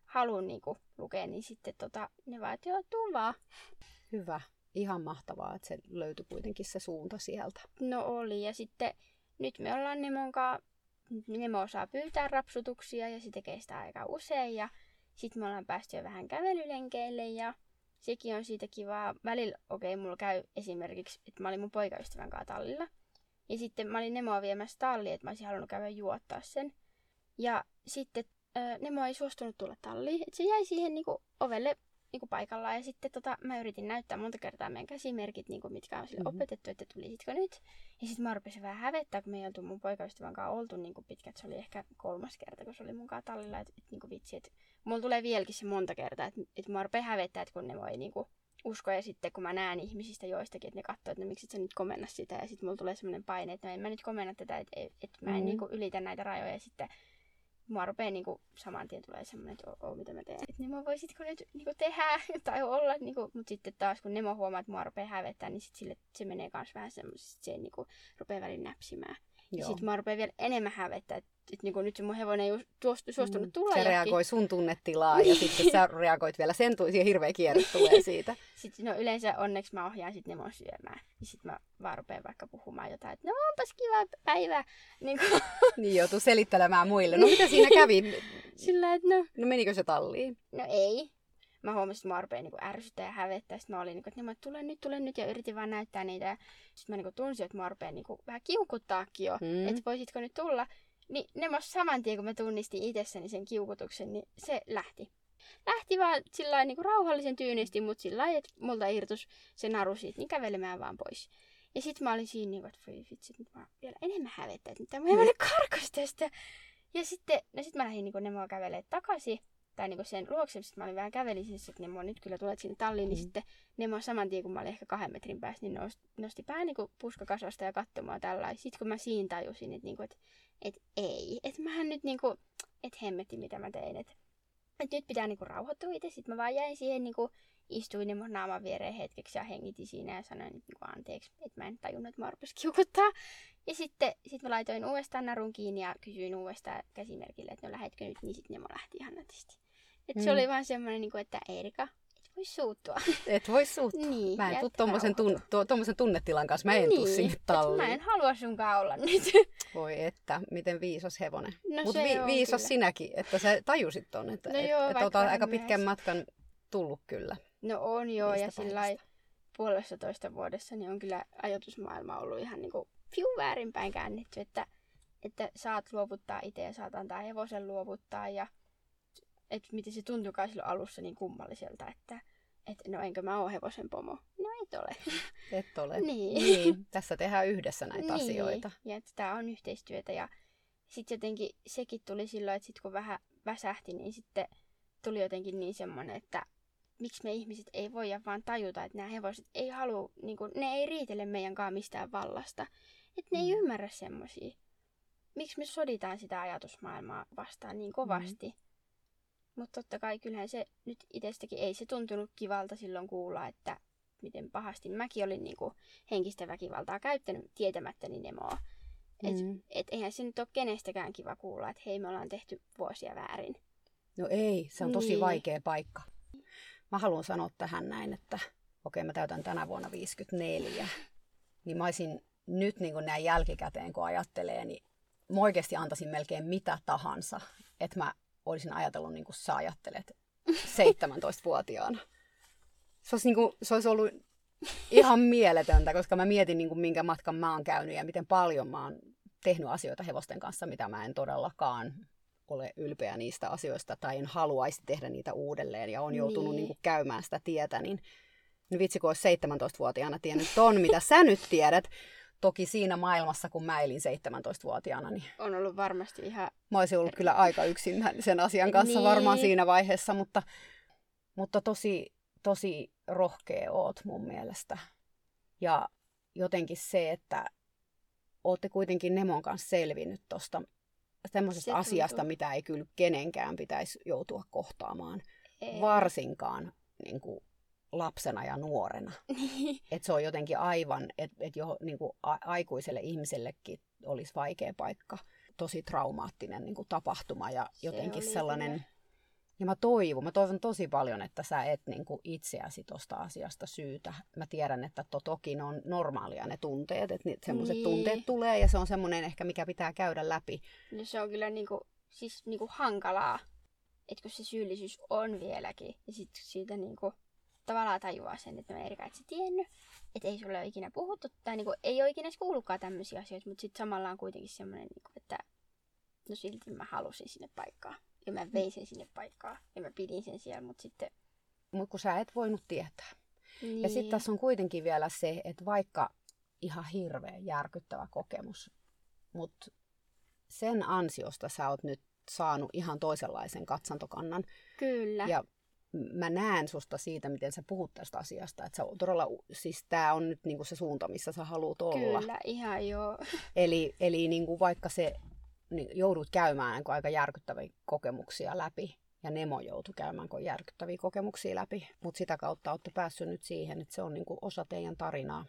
haluan niinku, lukea, niin sitten tota, ne vaan, että joo, tuu vaan. Hyvä. Ihan mahtavaa, että se löytyi kuitenkin se suunta sieltä. No oli, ja sitten nyt me ollaan Nemon kanssa, Nemo osaa pyytää rapsutuksia ja se tekee sitä aika usein. Ja sitten me ollaan päästy jo vähän kävelylenkeille ja sekin on siitä kivaa. Välillä, okei, okay, mulla käy esimerkiksi, että mä olin mun poikaystävän kanssa tallilla. Ja sitten mä olin Nemoa viemässä talliin, että mä olisin halunnut käydä juottaa sen. Ja sitten Nemo ei suostunut tulla talliin, että se jäi siihen niinku ovelle niinku paikallaan. Ja sitten tota, mä yritin näyttää monta kertaa meidän käsimerkit, niinku, mitkä on sille Mhm. opetettu, että tulisitko nyt. Ja sitten mä rupesin vähän hävettää, kun me ei oltu mun poikaystävän kanssa oltu niin pitkät. Se oli ehkä kolmas kerta, kun se oli mun kanssa tallilla. Että et, niin vitsi, että mulla tulee vieläkin se monta kertaa, että et mä rupean hävettää, että kun ne voi niin uskoa. Ja sitten kun mä näen ihmisistä joistakin, että ne katsoo, että no, miksi et sä nyt komenna sitä. Ja sitten mulla tulee semmoinen paine, että no, en mä nyt komenna tätä, että, et, et mä en Mhm. niin ylitä näitä rajoja. Ja sitten mua rupeaa niinku saman tien tulee semmoinen, että oo, oo, mitä mä teen. Että Nemo, voisitko nyt niinku tehdä tai olla, niinku, mutta sitten taas kun Nemo huomaa, että mua rupeaa hävettää, niin sit sille, se menee kans vähän semmoisesti, se niinku rupeaa välillä näpsimään. Ja Joo. sitten mä rupean vielä enemmän hävettää, että et niinku nyt se mun hevonen ei tuostu, suostunut Mm. tulla Se johonkin. reagoi sun tunnetilaan ja sitten sä reagoit vielä sen siihen hirveä kierre tulee siitä. Sitten no yleensä onneksi mä ohjaan sit Nemon syömään. Ja sitten mä vaan rupean vaikka puhumaan jotain, että no onpas kiva päivä. Niin kuin, Niin joutuu selittelemään muille. No mitä siinä kävi? sillä että no, No menikö se talliin? no ei. Mä huomasin, että mä rupean niinku ärsyttää ja hävettää. Sitten mä olin, niinku, että että tule nyt, tule nyt. Ja yritin vaan näyttää niitä. Sitten mä niinku tunsin, että mä rupean niinku vähän kiukuttaakin jo. Mm. Että voisitko nyt tulla. Niin Nemo saman tien, kun mä tunnistin itsessäni sen kiukutuksen, niin se lähti. Lähti vaan sillä niin rauhallisen tyynisti, mutta sillä lailla, että multa irtus se naru siitä, niin kävelemään vaan pois. Ja sitten mä olin siinä, niin että voi vitsi, nyt mä vielä enemmän hävettää, että mitä mä hevonen karkas tästä. Ja sitten, no sit mä lähdin niin Nemoa kävelee takaisin, tai niin sen luokse, sitten mä olin vähän kävelin, siis, että Nemo nyt kyllä tulet sinne talliin, niin Mm. sitten Nemo saman tien, kun mä olin ehkä kahden metrin päässä, niin nosti, nosti pää niin puskakasvasta ja katsomaan tällä. Sitten kun mä siinä tajusin, että, niin kuin, että, että ei, että mähän nyt niin kuin, että hemmetti mitä mä tein, että, että nyt pitää niin kuin rauhoittua itse. Sitten mä vaan jäin siihen niin kuin, istuin Nemon naaman viereen hetkeksi ja hengitin siinä ja sanoin niin kuin anteeksi, että mä en tajunnut, että mä rupesi kiukuttaa. Ja sitten sit mä laitoin uudestaan narun kiinni ja kysyin uudestaan käsimerkille, että no lähetkö nyt, niin sitten Nemo lähti ihan nätisti. Et se Mm. oli vaan semmoinen, niin kuin, että Erika, et voi suuttua. Et voi suuttua. niin, Mä en tuu tommosen, to, tommosen tunnetilan kanssa. Mä en tuu sinne et talliin. Mä en halua sunkaan olla nyt. Voi että, miten viisas hevonen. No Mutta vi, viisas kyllä. sinäkin, että sä tajusit ton, että No et, joo, et vähän aika pitkän myöhässä. matkan tullut kyllä. No on joo, ja sillä puolessa toista vuodessa niin on kyllä ajatusmaailma ollut ihan niinku fiu väärinpäin käännetty, että, että saat luovuttaa itse ja saat antaa hevosen luovuttaa ja että miten se tuntuukaan silloin alussa niin kummalliselta, että et, no enkö mä oo hevosen pomo. No et ole. Et ole. Niin. niin. Tässä tehdään yhdessä näitä niin. asioita. Ja että tämä on yhteistyötä ja sitten jotenkin sekin tuli silloin, että sit kun vähän väsähti, niin sitten tuli jotenkin niin semmoinen, että miksi me ihmiset ei voi vaan tajuta, että nämä hevoset ei halua, niin kuin, ne ei riitele meidän kanssa mistään vallasta. Että ne mm. ei ymmärrä semmoisia. Miksi me soditaan sitä ajatusmaailmaa vastaan niin kovasti. Mm. Mutta totta kai kyllähän se nyt itsestäkin ei se tuntunut kivalta silloin kuulla, että miten pahasti mäkin olin niin kuin henkistä väkivaltaa käyttänyt tietämättäni Nemoa. Et, mm. et eihän se nyt ole kenestäkään kiva kuulla, että hei me ollaan tehty vuosia väärin. No ei, se on tosi niin. vaikea paikka. Mä haluan sanoa tähän näin, että okei mä täytän tänä vuonna 54, niin mä olisin nyt niin näin jälkikäteen, kun ajattelee, niin mä oikeasti antaisin melkein mitä tahansa, että mä olisin ajatellut niin kuin sä ajattelet 17-vuotiaana. Se olisi, niin kuin, se olisi ollut ihan mieletöntä, koska mä mietin, niin kuin, minkä matkan mä oon käynyt ja miten paljon mä oon tehnyt asioita hevosten kanssa, mitä mä en todellakaan ole ylpeä niistä asioista tai en haluaisi tehdä niitä uudelleen ja on joutunut niin. Niin kuin, käymään sitä tietä, niin niin vitsi, kun olisi 17-vuotiaana tiennyt ton, mitä sä nyt tiedät. Toki siinä maailmassa, kun mä elin 17-vuotiaana, niin... On ollut varmasti ihan... Mä olisin ollut kyllä aika yksin sen asian kanssa niin. varmaan siinä vaiheessa, mutta, mutta tosi, tosi rohkea oot mun mielestä. Ja jotenkin se, että ootte kuitenkin Nemon kanssa selvinnyt tuosta semmoisesta asiasta, mitä ei kyllä kenenkään pitäisi joutua kohtaamaan. Ei. Varsinkaan niin kuin, lapsena ja nuorena. et se on jotenkin aivan, että et jo niin kuin, a- aikuiselle ihmisellekin olisi vaikea paikka. Tosi traumaattinen niin kuin, tapahtuma ja se jotenkin sellainen... Kyllä ja mä toivon, mä toivon tosi paljon, että sä et niin kuin itseäsi tuosta asiasta syytä. Mä tiedän, että to, toki ne on normaalia ne tunteet, että semmoiset niin. tunteet tulee ja se on semmoinen ehkä, mikä pitää käydä läpi. No se on kyllä niin kuin, siis niin kuin hankalaa, että kun se syyllisyys on vieläkin ja sitten siitä niin kuin, tavallaan tajuaa sen, että no Erika, et sä tiennyt, että ei sulle ole ikinä puhuttu tai niin kuin, ei ole ikinä kuullutkaan tämmöisiä asioita, mutta sitten samalla on kuitenkin semmoinen, niin kuin, että no silti mä halusin sinne paikkaan. Ja mä vein sen sinne paikkaan. Ja mä pidin sen siellä, mutta sitten... Mutta kun sä et voinut tietää. Niin. Ja sitten tässä on kuitenkin vielä se, että vaikka ihan hirveän järkyttävä kokemus, mutta sen ansiosta sä oot nyt saanut ihan toisenlaisen katsantokannan. Kyllä. Ja mä näen susta siitä, miten sä puhut tästä asiasta. Että sä todella, siis tää on nyt niinku se suunta, missä sä haluat olla. Kyllä, ihan joo. Eli, eli niinku vaikka se niin joudut käymään niin aika järkyttäviä kokemuksia läpi. Ja Nemo joutui käymään kun järkyttäviä kokemuksia läpi. Mutta sitä kautta olette päässyt nyt siihen, että se on niin kuin osa teidän tarinaa.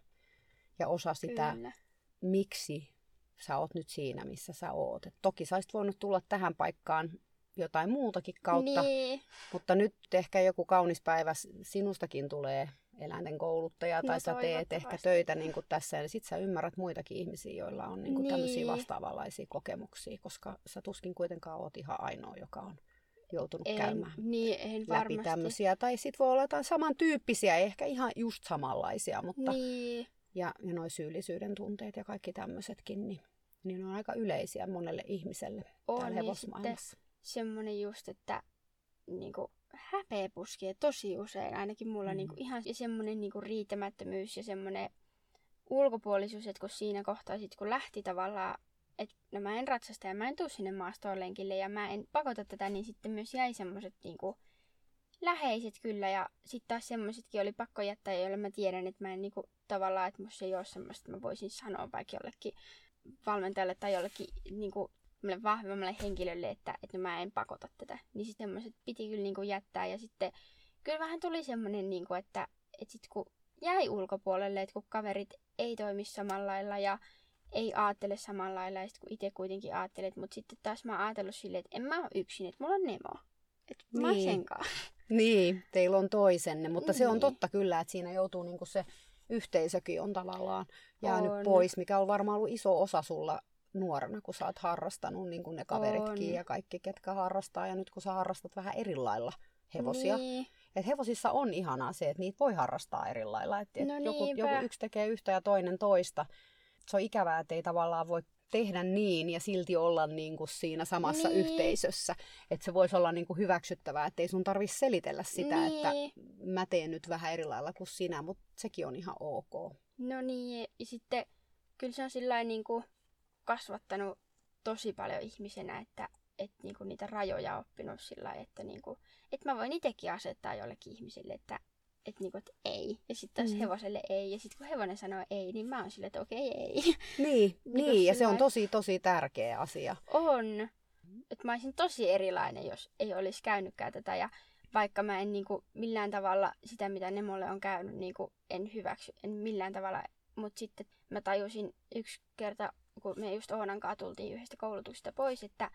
Ja osa sitä, Kyllä. miksi sä oot nyt siinä, missä sä oot. Et toki sä voinut tulla tähän paikkaan jotain muutakin kautta. Niin. Mutta nyt ehkä joku kaunis päivä sinustakin tulee eläinten kouluttaja tai no, sä teet ehkä töitä niin kuin tässä ja sit sä ymmärrät muitakin ihmisiä, joilla on niin kuin niin. tämmöisiä vastaavanlaisia kokemuksia, koska sä tuskin kuitenkaan oot ihan ainoa, joka on joutunut en, käymään niin, en läpi varmasti. tämmöisiä. Tai sit voi olla jotain samantyyppisiä, ei ehkä ihan just samanlaisia, mutta niin. ja, ja noin syyllisyyden tunteet ja kaikki tämmöisetkin, niin, niin on aika yleisiä monelle ihmiselle on, täällä niin semmoinen just, että niin kuin, häpeä puskee tosi usein, ainakin mulla mm. niinku ihan semmoinen niinku riittämättömyys ja semmoinen ulkopuolisuus, että kun siinä kohtaa sit kun lähti tavallaan, että no mä en ratsasta ja mä en tuu sinne maastoon lenkille ja mä en pakota tätä, niin sitten myös jäi semmoiset niinku läheiset kyllä ja sitten taas semmoisetkin oli pakko jättää, joille mä tiedän, että mä en niinku tavallaan, että musta ei ole semmoista, että mä voisin sanoa vaikka jollekin valmentajalle tai jollekin niinku vahvemmalle henkilölle, että, että mä en pakota tätä. Niin sitten semmoiset piti kyllä niin kuin jättää. Ja sitten kyllä vähän tuli semmoinen, niin kuin, että, että sitten kun jäi ulkopuolelle, että kun kaverit ei toimi samalla lailla ja ei ajattele samalla lailla, ja sitten kun itse kuitenkin ajattelet, mutta sitten taas mä oon ajatellut silleen, että en mä ole yksin, että mulla on Nemo. Että niin. mä sen Niin, teillä on toisenne, mutta niin. se on niin. totta kyllä, että siinä joutuu niinku se yhteisökin on tavallaan jäänyt on. pois, mikä on varmaan ollut iso osa sulla nuorena, kun sä oot harrastanut, niin kuin ne kaveritkin on. ja kaikki, ketkä harrastaa. Ja nyt kun sä harrastat vähän eri lailla hevosia. Niin. Et hevosissa on ihanaa se, että niitä voi harrastaa eri lailla. Et, et no joku, joku yksi tekee yhtä ja toinen toista. Se on ikävää, että ei tavallaan voi tehdä niin ja silti olla niin kuin siinä samassa Niin. yhteisössä. Että se voisi olla niin kuin hyväksyttävää, että ei sun tarvi selitellä sitä, Niin. että mä teen nyt vähän eri lailla kuin sinä, mutta sekin on ihan ok. No niin, ja sitten kyllä se on sillä niin kuin kasvattanut tosi paljon ihmisenä, että et niinku niitä rajoja oppinut sillä lailla, että niinku, et mä voin itsekin asettaa jollekin ihmiselle, että et niinku, et ei. Ja sitten taas Mm. hevoselle ei. Ja sitten kun hevonen sanoo ei, niin mä oon silleen, että okei ei. Niin, Niin niin ja se on tosi, tosi tärkeä asia. on. Että mä olisin tosi erilainen, jos ei olisi käynytkään tätä. Ja vaikka mä en niinku millään tavalla sitä, mitä Nemolle on käynyt, niinku en hyväksy, en millään tavalla. Mutta sitten mä tajusin yksi kerta, kun me just Oonan kanssa tultiin yhdestä koulutuksesta pois, että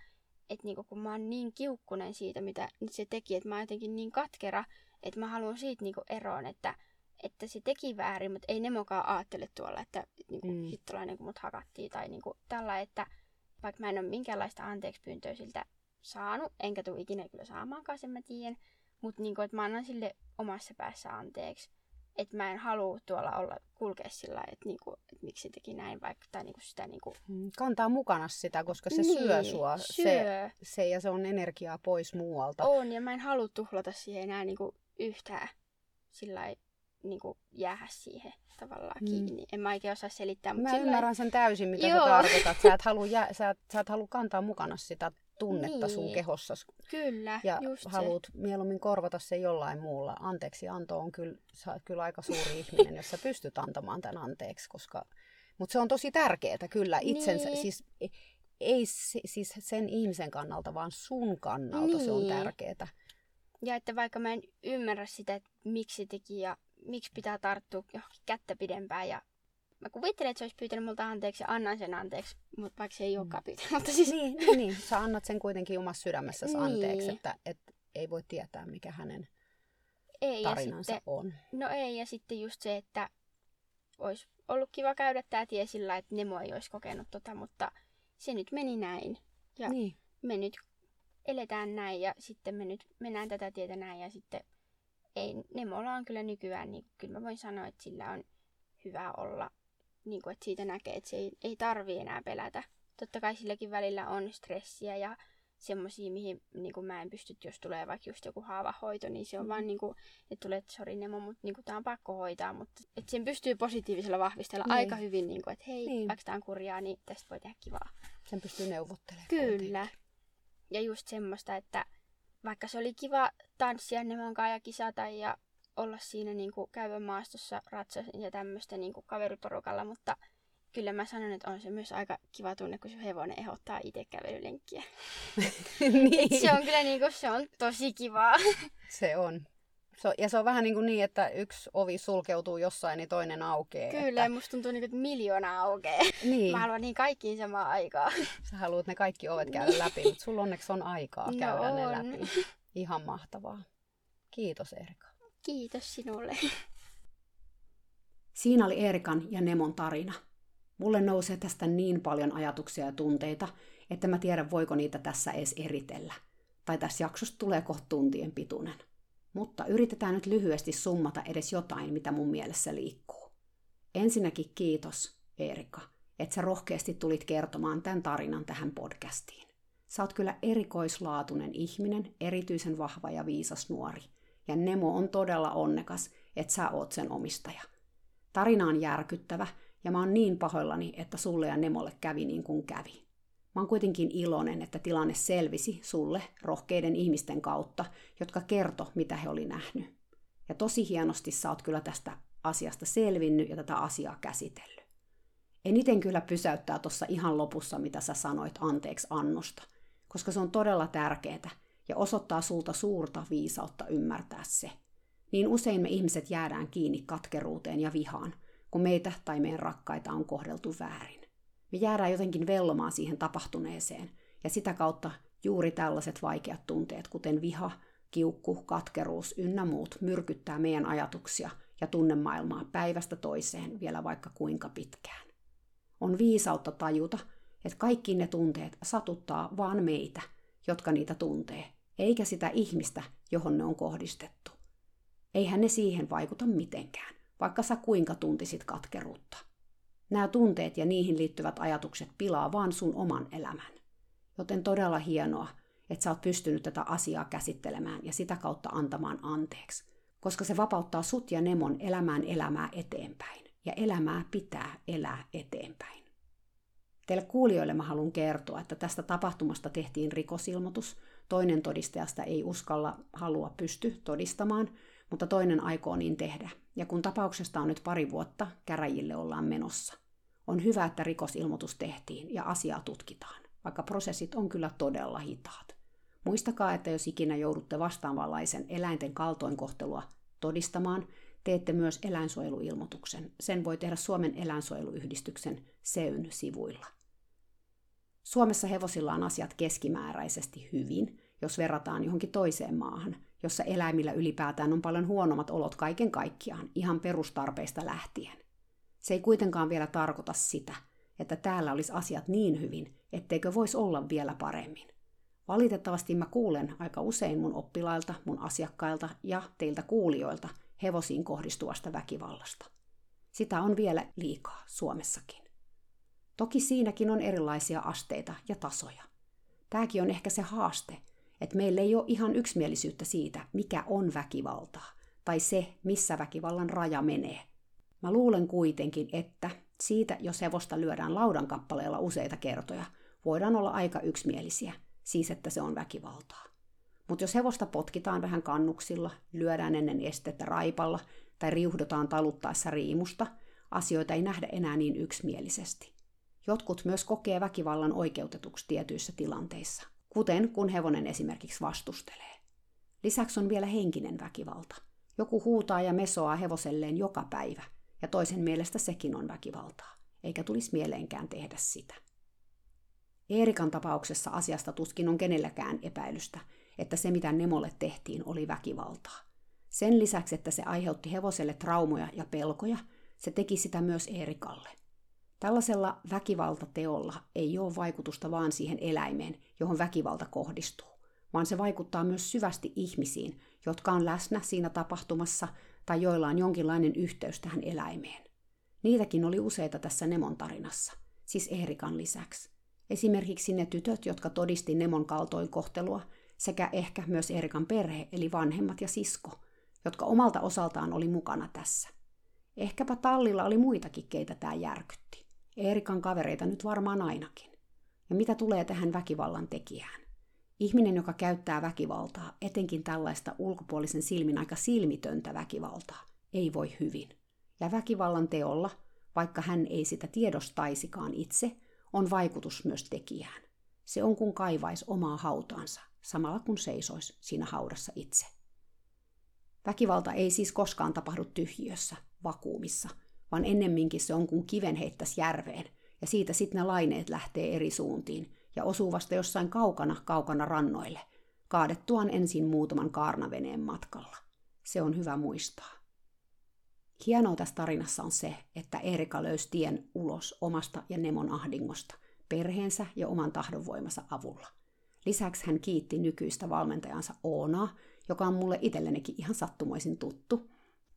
et niinku, kun mä oon niin kiukkunen siitä, mitä nyt se teki, että mä oon jotenkin niin katkera, että mä haluan siitä niinku eroon, että, että se teki väärin, mutta ei Nemokaan ajattele tuolla, että niinku, Mm. hittolainen kun mut hakattiin tai niinku, tällä, että vaikka mä en ole minkäänlaista anteeksi siltä saanut, enkä tule ikinä kyllä saamaankaan, sen mä tiedän, mutta niinku, että mä annan sille omassa päässä anteeksi. Että mä en halua tuolla olla kulkea sillä lailla, että niinku, et miksi se teki näin, vaikka tai niinku sitä niinku... Mm, Kantaa mukana sitä, koska se niin, syö sua. Se, Syö. se, ja se on energiaa pois muualta. On, ja mä en halua tuhlata siihen enää niinku yhtään sillä lailla, niinku jäädä siihen tavallaan Mm. kiinni. En mä oikein osaa selittää, mutta Mä sillä ymmärrän sen täysin, mitä Joo. sä tarkoitat. Sä et, halua jää, sä, et, sä et halua kantaa mukana sitä tunnetta sun Niin. kehossa. Kyllä, Ja just se. haluat mieluummin korvata se jollain muulla. Anteeksi anto on kyllä, sä oot kyllä aika suuri ihminen, jos sä pystyt antamaan tämän anteeksi. Koska... Mutta se on tosi tärkeää kyllä itsensä. Niin. Siis, ei se- siis sen ihmisen kannalta, vaan sun kannalta se on Niin. tärkeää. Ja että vaikka mä en ymmärrä sitä, että miksi se teki ja miksi pitää tarttua johonkin kättä pidempään. Ja mä kuvittelen, että se olisi pyytänyt multa anteeksi ja annan sen anteeksi, mutta vaikka se ei olekaan pyytänyt. Mutta siis, Niin, niin, niin, sä annat sen kuitenkin omassa sydämessäsi anteeksi, Niin. että et, ei voi tietää, mikä hänen ei. Ja tarinansa sitten, on. no ei, ja sitten just se, että olisi ollut kiva käydä tämä tie sillä, että Nemo ei olisi kokenut tota, mutta se nyt meni näin. Ja Niin. me nyt eletään näin ja sitten me nyt mennään tätä tietä näin ja sitten ei, Nemolla on kyllä nykyään, niin kyllä mä voin sanoa, että sillä on hyvä olla, niin kuin, että siitä näkee, että se ei, ei tarvi enää pelätä. Totta kai silläkin välillä on stressiä ja semmoisia, mihin niin kuin mä en pysty, jos tulee vaikka just joku haavahoito, niin se on Mm. vaan niin kuin, että tulee, että sori Nemo, mutta niin tää on pakko hoitaa, mutta että sen pystyy positiivisella vahvistella Niin. aika hyvin, niin kuin, että hei, Niin. vaikka tää on kurjaa, niin tästä voi tehdä kivaa. Sen pystyy neuvottelemaan. Kyllä. Ja just semmoista, että vaikka se oli kiva tanssia Nemon kanssa ja kisata ja olla siinä niin kuin käydä maastossa ratsasin ja tämmöistä niin kuin kaveriporukalla, mutta kyllä mä sanon, että on se myös aika kiva tunne, kun sun hevonen ehdottaa itse kävelylenkkiä. niin. Et se on kyllä niin kuin, se on tosi kivaa. Se on. Se on. Ja se on vähän niin, kuin niin, että yksi ovi sulkeutuu jossain, niin toinen aukeaa. Kyllä, Että, musta tuntuu niin kuin, että miljoona aukeaa. niin, Mä haluan niin kaikkiin samaan aikaan. sä haluat ne kaikki ovet käydä läpi, mutta sulla onneksi on aikaa No käydä ne on. läpi. Ihan mahtavaa. Kiitos Erika. Kiitos sinulle. Siinä oli Erikan ja Nemon tarina. Mulle nousee tästä niin paljon ajatuksia ja tunteita, että mä tiedän voiko niitä tässä edes eritellä. Tai tässä jaksossa tulee kohta tuntien pituinen. Mutta yritetään nyt lyhyesti summata edes jotain, mitä mun mielessä liikkuu. Ensinnäkin kiitos, Erika, että sä rohkeasti tulit kertomaan tämän tarinan tähän podcastiin. Sä oot kyllä erikoislaatuinen ihminen, erityisen vahva ja viisas nuori. Ja Nemo on todella onnekas, että sä oot sen omistaja. Tarina on järkyttävä ja mä oon niin pahoillani, että sulle ja Nemolle kävi niin kuin kävi. Mä oon kuitenkin iloinen, että tilanne selvisi sulle rohkeiden ihmisten kautta, jotka kerto, mitä he oli nähnyt. Ja tosi hienosti sä oot kyllä tästä asiasta selvinnyt ja tätä asiaa käsitellyt. Eniten kyllä pysäyttää tuossa ihan lopussa, mitä sä sanoit anteeksi annosta, koska se on todella tärkeää ja osoittaa sulta suurta viisautta ymmärtää se. Niin usein me ihmiset jäädään kiinni katkeruuteen ja vihaan, kun meitä tai meidän rakkaita on kohdeltu väärin. Me jäädään jotenkin vellomaan siihen tapahtuneeseen, ja sitä kautta juuri tällaiset vaikeat tunteet, kuten viha, kiukku, katkeruus ynnä muut, myrkyttää meidän ajatuksia ja tunnemaailmaa päivästä toiseen vielä vaikka kuinka pitkään. On viisautta tajuta, että kaikki ne tunteet satuttaa vaan meitä, jotka niitä tuntee, eikä sitä ihmistä, johon ne on kohdistettu. Eihän ne siihen vaikuta mitenkään, vaikka sä kuinka tuntisit katkeruutta. Nämä tunteet ja niihin liittyvät ajatukset pilaa vaan sun oman elämän. Joten todella hienoa, että sä oot pystynyt tätä asiaa käsittelemään ja sitä kautta antamaan anteeksi, koska se vapauttaa sut ja Nemon elämään elämää eteenpäin. Ja elämää pitää elää eteenpäin. Teille kuulijoille mä haluan kertoa, että tästä tapahtumasta tehtiin rikosilmoitus. Toinen todistajasta ei uskalla, halua, pysty todistamaan, mutta toinen aikoo niin tehdä. Ja kun tapauksesta on nyt pari vuotta, käräjille ollaan menossa. On hyvä, että rikosilmoitus tehtiin ja asiaa tutkitaan, vaikka prosessit on kyllä todella hitaat. Muistakaa, että jos ikinä joudutte vastaavanlaisen eläinten kaltoinkohtelua todistamaan, teette myös eläinsuojeluilmoituksen. Sen voi tehdä Suomen eläinsuojeluyhdistyksen SEYN sivuilla. Suomessa hevosilla on asiat keskimääräisesti hyvin, jos verrataan johonkin toiseen maahan, jossa eläimillä ylipäätään on paljon huonommat olot kaiken kaikkiaan, ihan perustarpeista lähtien. Se ei kuitenkaan vielä tarkoita sitä, että täällä olisi asiat niin hyvin, etteikö voisi olla vielä paremmin. Valitettavasti mä kuulen aika usein mun oppilailta, mun asiakkailta ja teiltä kuulijoilta hevosiin kohdistuvasta väkivallasta. Sitä on vielä liikaa Suomessakin. Toki siinäkin on erilaisia asteita ja tasoja. Tämäkin on ehkä se haaste, että meillä ei ole ihan yksimielisyyttä siitä, mikä on väkivaltaa, tai se, missä väkivallan raja menee. Mä luulen kuitenkin, että siitä, jos hevosta lyödään laudan kappaleella useita kertoja, voidaan olla aika yksimielisiä, siis että se on väkivaltaa. Mutta jos hevosta potkitaan vähän kannuksilla, lyödään ennen estettä raipalla tai riuhdotaan taluttaessa riimusta, asioita ei nähdä enää niin yksimielisesti. Jotkut myös kokee väkivallan oikeutetuksi tietyissä tilanteissa, kuten kun hevonen esimerkiksi vastustelee. Lisäksi on vielä henkinen väkivalta. Joku huutaa ja mesoaa hevoselleen joka päivä, ja toisen mielestä sekin on väkivaltaa, eikä tulisi mieleenkään tehdä sitä. Eerikan tapauksessa asiasta tuskin on kenelläkään epäilystä, että se mitä Nemolle tehtiin oli väkivaltaa. Sen lisäksi, että se aiheutti hevoselle traumoja ja pelkoja, se teki sitä myös Eerikalle. Tällaisella väkivaltateolla ei ole vaikutusta vaan siihen eläimeen, johon väkivalta kohdistuu, vaan se vaikuttaa myös syvästi ihmisiin, jotka on läsnä siinä tapahtumassa tai joilla on jonkinlainen yhteys tähän eläimeen. Niitäkin oli useita tässä Nemon tarinassa, siis Eerikan lisäksi. Esimerkiksi ne tytöt, jotka todisti Nemon kaltoinkohtelua, sekä ehkä myös Eerikan perhe, eli vanhemmat ja sisko, jotka omalta osaltaan oli mukana tässä. Ehkäpä tallilla oli muitakin, keitä tämä järkytti. Eerikan kavereita nyt varmaan ainakin. Ja mitä tulee tähän väkivallan tekijään? Ihminen, joka käyttää väkivaltaa, etenkin tällaista ulkopuolisen silmin aika silmitöntä väkivaltaa, ei voi hyvin. Ja väkivallan teolla, vaikka hän ei sitä tiedostaisikaan itse, on vaikutus myös tekijään. Se on kuin kaivais omaa hautaansa, samalla kun seisois siinä haudassa itse. Väkivalta ei siis koskaan tapahdu tyhjiössä, vakuumissa, vaan ennemminkin se on kuin kiven heittäisi järveen, ja siitä sitten ne laineet lähtee eri suuntiin, ja osuu vasta jossain kaukana, kaukana rannoille, kaadettuaan ensin muutaman kaarnaveneen matkalla. Se on hyvä muistaa. Hienoa tässä tarinassa on se, että Erika löysi tien ulos omasta ja Nemon ahdingosta, perheensä ja oman tahdonvoimansa avulla. Lisäksi hän kiitti nykyistä valmentajansa Oonaa, joka on mulle itsellenikin ihan sattumoisin tuttu.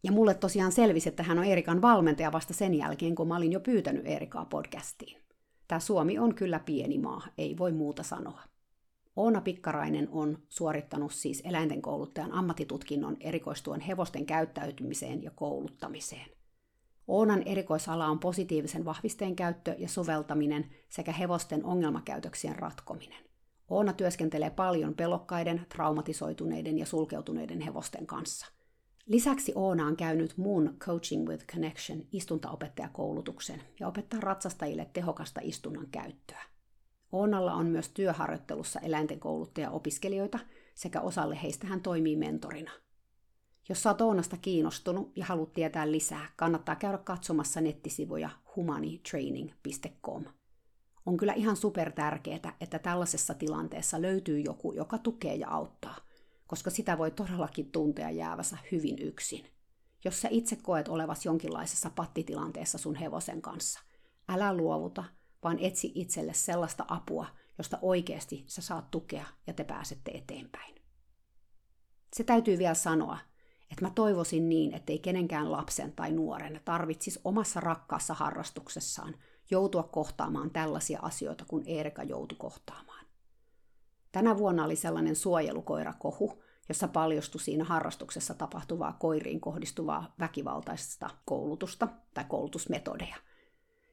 Ja mulle tosiaan selvisi, että hän on Erikan valmentaja vasta sen jälkeen, kun mä olin jo pyytänyt Erikaa podcastiin. Tämä Suomi on kyllä pieni maa, ei voi muuta sanoa. Oona Pikkarainen on suorittanut siis eläinten kouluttajan ammattitutkinnon erikoistuen hevosten käyttäytymiseen ja kouluttamiseen. Oonan erikoisala on positiivisen vahvisteen käyttö ja soveltaminen sekä hevosten ongelmakäytöksien ratkominen. Oona työskentelee paljon pelokkaiden, traumatisoituneiden ja sulkeutuneiden hevosten kanssa. Lisäksi Oona on käynyt muun Coaching with Connection istuntaopettajakoulutuksen ja opettaa ratsastajille tehokasta istunnan käyttöä. Oonalla on myös työharjoittelussa eläinten kouluttaja-opiskelijoita sekä osalle heistä hän toimii mentorina. Jos oot Oonasta kiinnostunut ja haluat tietää lisää, kannattaa käydä katsomassa nettisivuja humanitraining.com. On kyllä ihan super tärkeää, että tällaisessa tilanteessa löytyy joku, joka tukee ja auttaa, koska sitä voi todellakin tuntea jäävänsä hyvin yksin. Jos sä itse koet olevas jonkinlaisessa pattitilanteessa sun hevosen kanssa, älä luovuta, vaan etsi itselle sellaista apua, josta oikeasti sä saat tukea ja te pääsette eteenpäin. Se täytyy vielä sanoa, Että mä toivoisin niin, ettei kenenkään lapsen tai nuoren tarvitsisi omassa rakkaassa harrastuksessaan joutua kohtaamaan tällaisia asioita kuin Eerika joutui kohtaamaan. Tänä vuonna oli sellainen suojelukoirakohu, jossa paljostui siinä harrastuksessa tapahtuvaa koiriin kohdistuvaa väkivaltaista koulutusta tai koulutusmetodeja.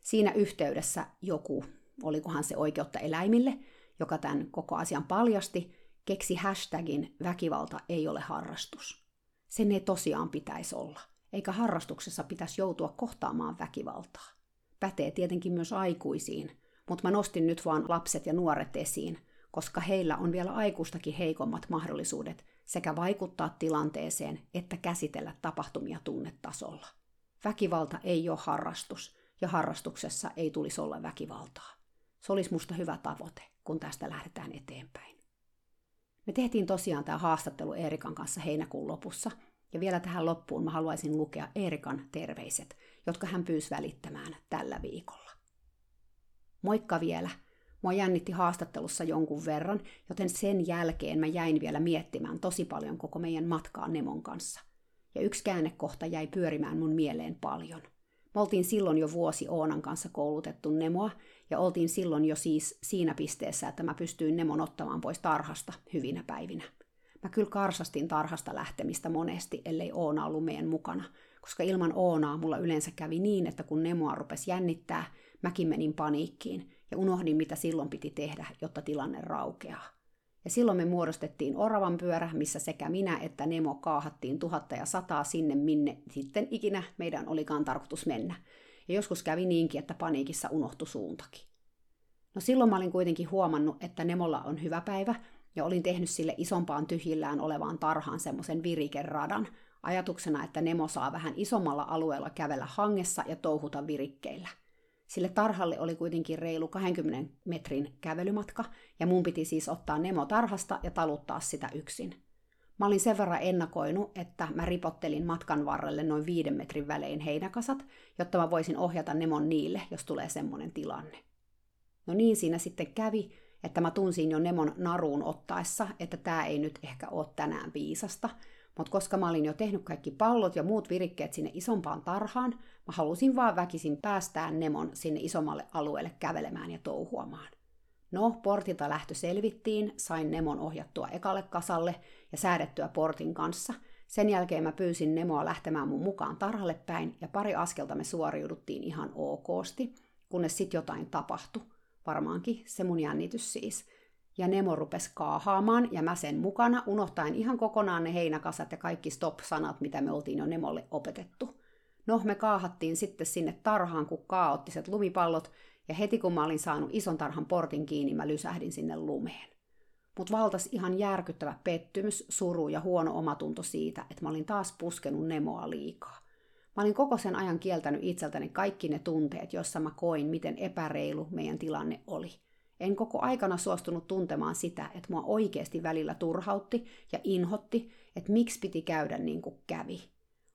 Siinä yhteydessä joku, olikohan se oikeutta eläimille, joka tämän koko asian paljasti, keksi hashtagin väkivalta ei ole harrastus. Sen ei tosiaan pitäisi olla, eikä harrastuksessa pitäisi joutua kohtaamaan väkivaltaa. Pätee tietenkin myös aikuisiin, mutta mä nostin nyt vaan lapset ja nuoret esiin, koska heillä on vielä aikuistakin heikommat mahdollisuudet sekä vaikuttaa tilanteeseen että käsitellä tapahtumia tunnetasolla. Väkivalta ei ole harrastus, ja harrastuksessa ei tulisi olla väkivaltaa. Se olisi musta hyvä tavoite, kun tästä lähdetään eteenpäin. Me tehtiin tosiaan tämä haastattelu Eerikan kanssa heinäkuun lopussa, ja vielä tähän loppuun mä haluaisin lukea Eerikan terveiset, jotka hän pyysi välittämään tällä viikolla. Moikka vielä! Mua jännitti haastattelussa jonkun verran, joten sen jälkeen mä jäin vielä miettimään tosi paljon koko meidän matkaa Nemon kanssa. Ja yksi käännekohta jäi pyörimään mun mieleen paljon. Me oltiin silloin jo vuosi Oonan kanssa koulutettu Nemoa, ja oltiin silloin jo siis siinä pisteessä, että mä pystyin Nemon ottamaan pois tarhasta hyvinä päivinä. Mä kyllä karsastin tarhasta lähtemistä monesti, ellei Oona ollut meidän mukana, koska ilman Oonaa mulla yleensä kävi niin, että kun Nemoa rupesi jännittää, mäkin menin paniikkiin ja unohdin, mitä silloin piti tehdä, jotta tilanne raukeaa. Ja silloin me muodostettiin oravan pyörä, missä sekä minä että Nemo kaahattiin tuhatta ja sataa sinne, minne sitten ikinä meidän olikaan tarkoitus mennä. Ja joskus kävi niinkin, että paniikissa unohtui suuntakin. No silloin mä olin kuitenkin huomannut, että Nemolla on hyvä päivä, ja olin tehnyt sille isompaan tyhjillään olevaan tarhaan semmoisen virikeradan, ajatuksena, että Nemo saa vähän isommalla alueella kävellä hangessa ja touhuta virikkeillä. Sille tarhalle oli kuitenkin reilu 20 metrin kävelymatka, ja mun piti siis ottaa Nemo tarhasta ja taluttaa sitä yksin. Mä olin sen verran ennakoinut, että mä ripottelin matkan varrelle noin viiden metrin välein heinäkasat, jotta mä voisin ohjata Nemon niille, jos tulee semmoinen tilanne. No niin siinä sitten kävi, että mä tunsin jo Nemon naruun ottaessa, että tämä ei nyt ehkä ole tänään viisasta, mutta koska mä olin jo tehnyt kaikki pallot ja muut virikkeet sinne isompaan tarhaan, mä halusin vaan väkisin päästää Nemon sinne isommalle alueelle kävelemään ja touhuamaan. No, portilta lähtö selvittiin, sain Nemon ohjattua ekalle kasalle ja säädettyä portin kanssa. Sen jälkeen mä pyysin Nemoa lähtemään mun mukaan tarhalle päin ja pari askelta me suoriuduttiin ihan okosti, kunnes sit jotain tapahtui. Varmaankin se mun jännitys siis. Ja Nemo rupesi kaahaamaan ja mä sen mukana, unohtaen ihan kokonaan ne heinäkasat ja kaikki stop-sanat, mitä me oltiin jo Nemolle opetettu. No, me kaahattiin sitten sinne tarhaan kuin kaoottiset lumipallot, ja heti kun mä olin saanut ison tarhan portin kiinni, mä lysähdin sinne lumeen. Mut valtas ihan järkyttävä pettymys, suru ja huono omatunto siitä, että mä olin taas puskenut Nemoa liikaa. Mä olin koko sen ajan kieltänyt itseltäni kaikki ne tunteet, joissa mä koin, miten epäreilu meidän tilanne oli. En koko aikana suostunut tuntemaan sitä, että mua oikeasti välillä turhautti ja inhotti, että miksi piti käydä niin kuin kävi.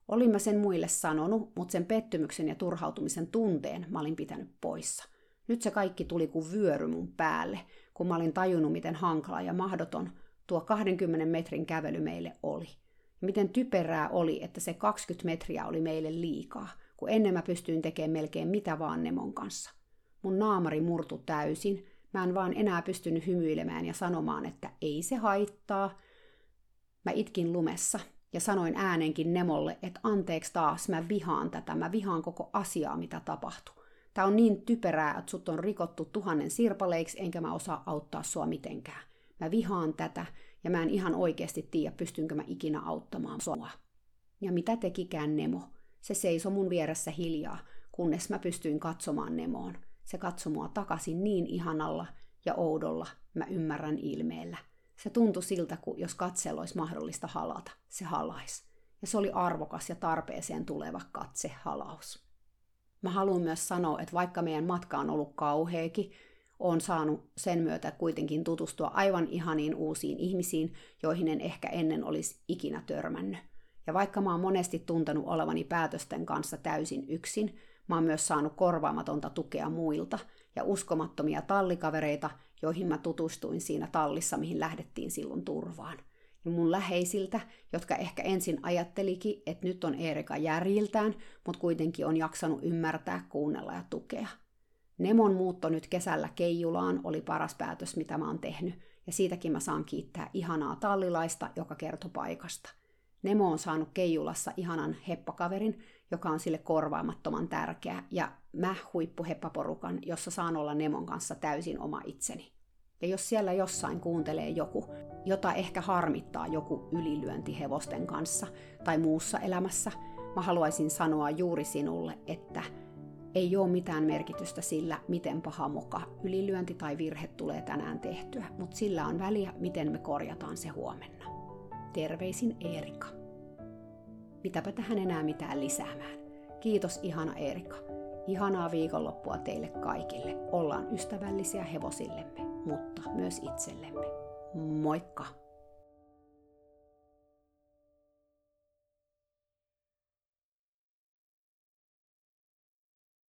Olin mä sen muille sanonut, mutta sen pettymyksen ja turhautumisen tunteen mä olin pitänyt poissa. Nyt se kaikki tuli kuin vyöry mun päälle, kun mä olin tajunnut, miten hankala ja mahdoton tuo 20 metrin kävely meille oli – miten typerää oli, että se 20 metriä oli meille liikaa, kun ennen mä pystyin tekemään melkein mitä vaan Nemon kanssa. Mun naamari murtu täysin, mä en vaan enää pystynyt hymyilemään ja sanomaan, että ei se haittaa. Mä itkin lumessa ja sanoin äänenkin Nemolle, että anteeksi taas, mä vihaan tätä, mä vihaan koko asiaa, mitä tapahtui. Tää on niin typerää, että sut on rikottu tuhannen sirpaleiksi, enkä mä osaa auttaa sua mitenkään. Mä vihaan tätä ja mä en ihan oikeasti tiedä, pystynkö mä ikinä auttamaan sua. Ja mitä tekikään Nemo? Se seisoi mun vieressä hiljaa, kunnes mä pystyin katsomaan Nemoon. Se katsoi mua takaisin niin ihanalla ja oudolla, mä ymmärrän ilmeellä. Se tuntui siltä, kuin jos katsella olisi mahdollista halata. Se halais. Ja se oli arvokas ja tarpeeseen tuleva katse halaus. Mä haluan myös sanoa, että vaikka meidän matka on ollut kauheakin, on saanut sen myötä kuitenkin tutustua aivan ihaniin uusiin ihmisiin, joihin en ehkä ennen olisi ikinä törmännyt. Ja vaikka mä oon monesti tuntenut olevani päätösten kanssa täysin yksin, mä oon myös saanut korvaamatonta tukea muilta ja uskomattomia tallikavereita, joihin mä tutustuin siinä tallissa, mihin lähdettiin silloin turvaan. ja mun läheisiltä, jotka ehkä ensin ajattelikin, että nyt on Erika järjiltään, mutta kuitenkin on jaksanut ymmärtää, kuunnella ja tukea. Nemon muutto nyt kesällä Keijulaan oli paras päätös, mitä mä oon tehnyt, ja siitäkin mä saan kiittää ihanaa tallilaista, joka kertoi paikasta. Nemo on saanut Keijulassa ihanan heppakaverin, joka on sille korvaamattoman tärkeä, ja mä huippuheppaporukan, jossa saan olla Nemon kanssa täysin oma itseni. Ja jos siellä jossain kuuntelee joku, jota ehkä harmittaa joku ylilyönti hevosten kanssa tai muussa elämässä, mä haluaisin sanoa juuri sinulle, että ei ole mitään merkitystä sillä, miten paha moka ylilyönti tai virhe tulee tänään tehtyä, mutta sillä on väliä, miten me korjataan se huomenna. Terveisin Erika. Mitäpä tähän enää mitään lisäämään. Kiitos ihana Erika. Ihanaa viikonloppua teille kaikille. Ollaan ystävällisiä hevosillemme, mutta myös itsellemme. Moikka!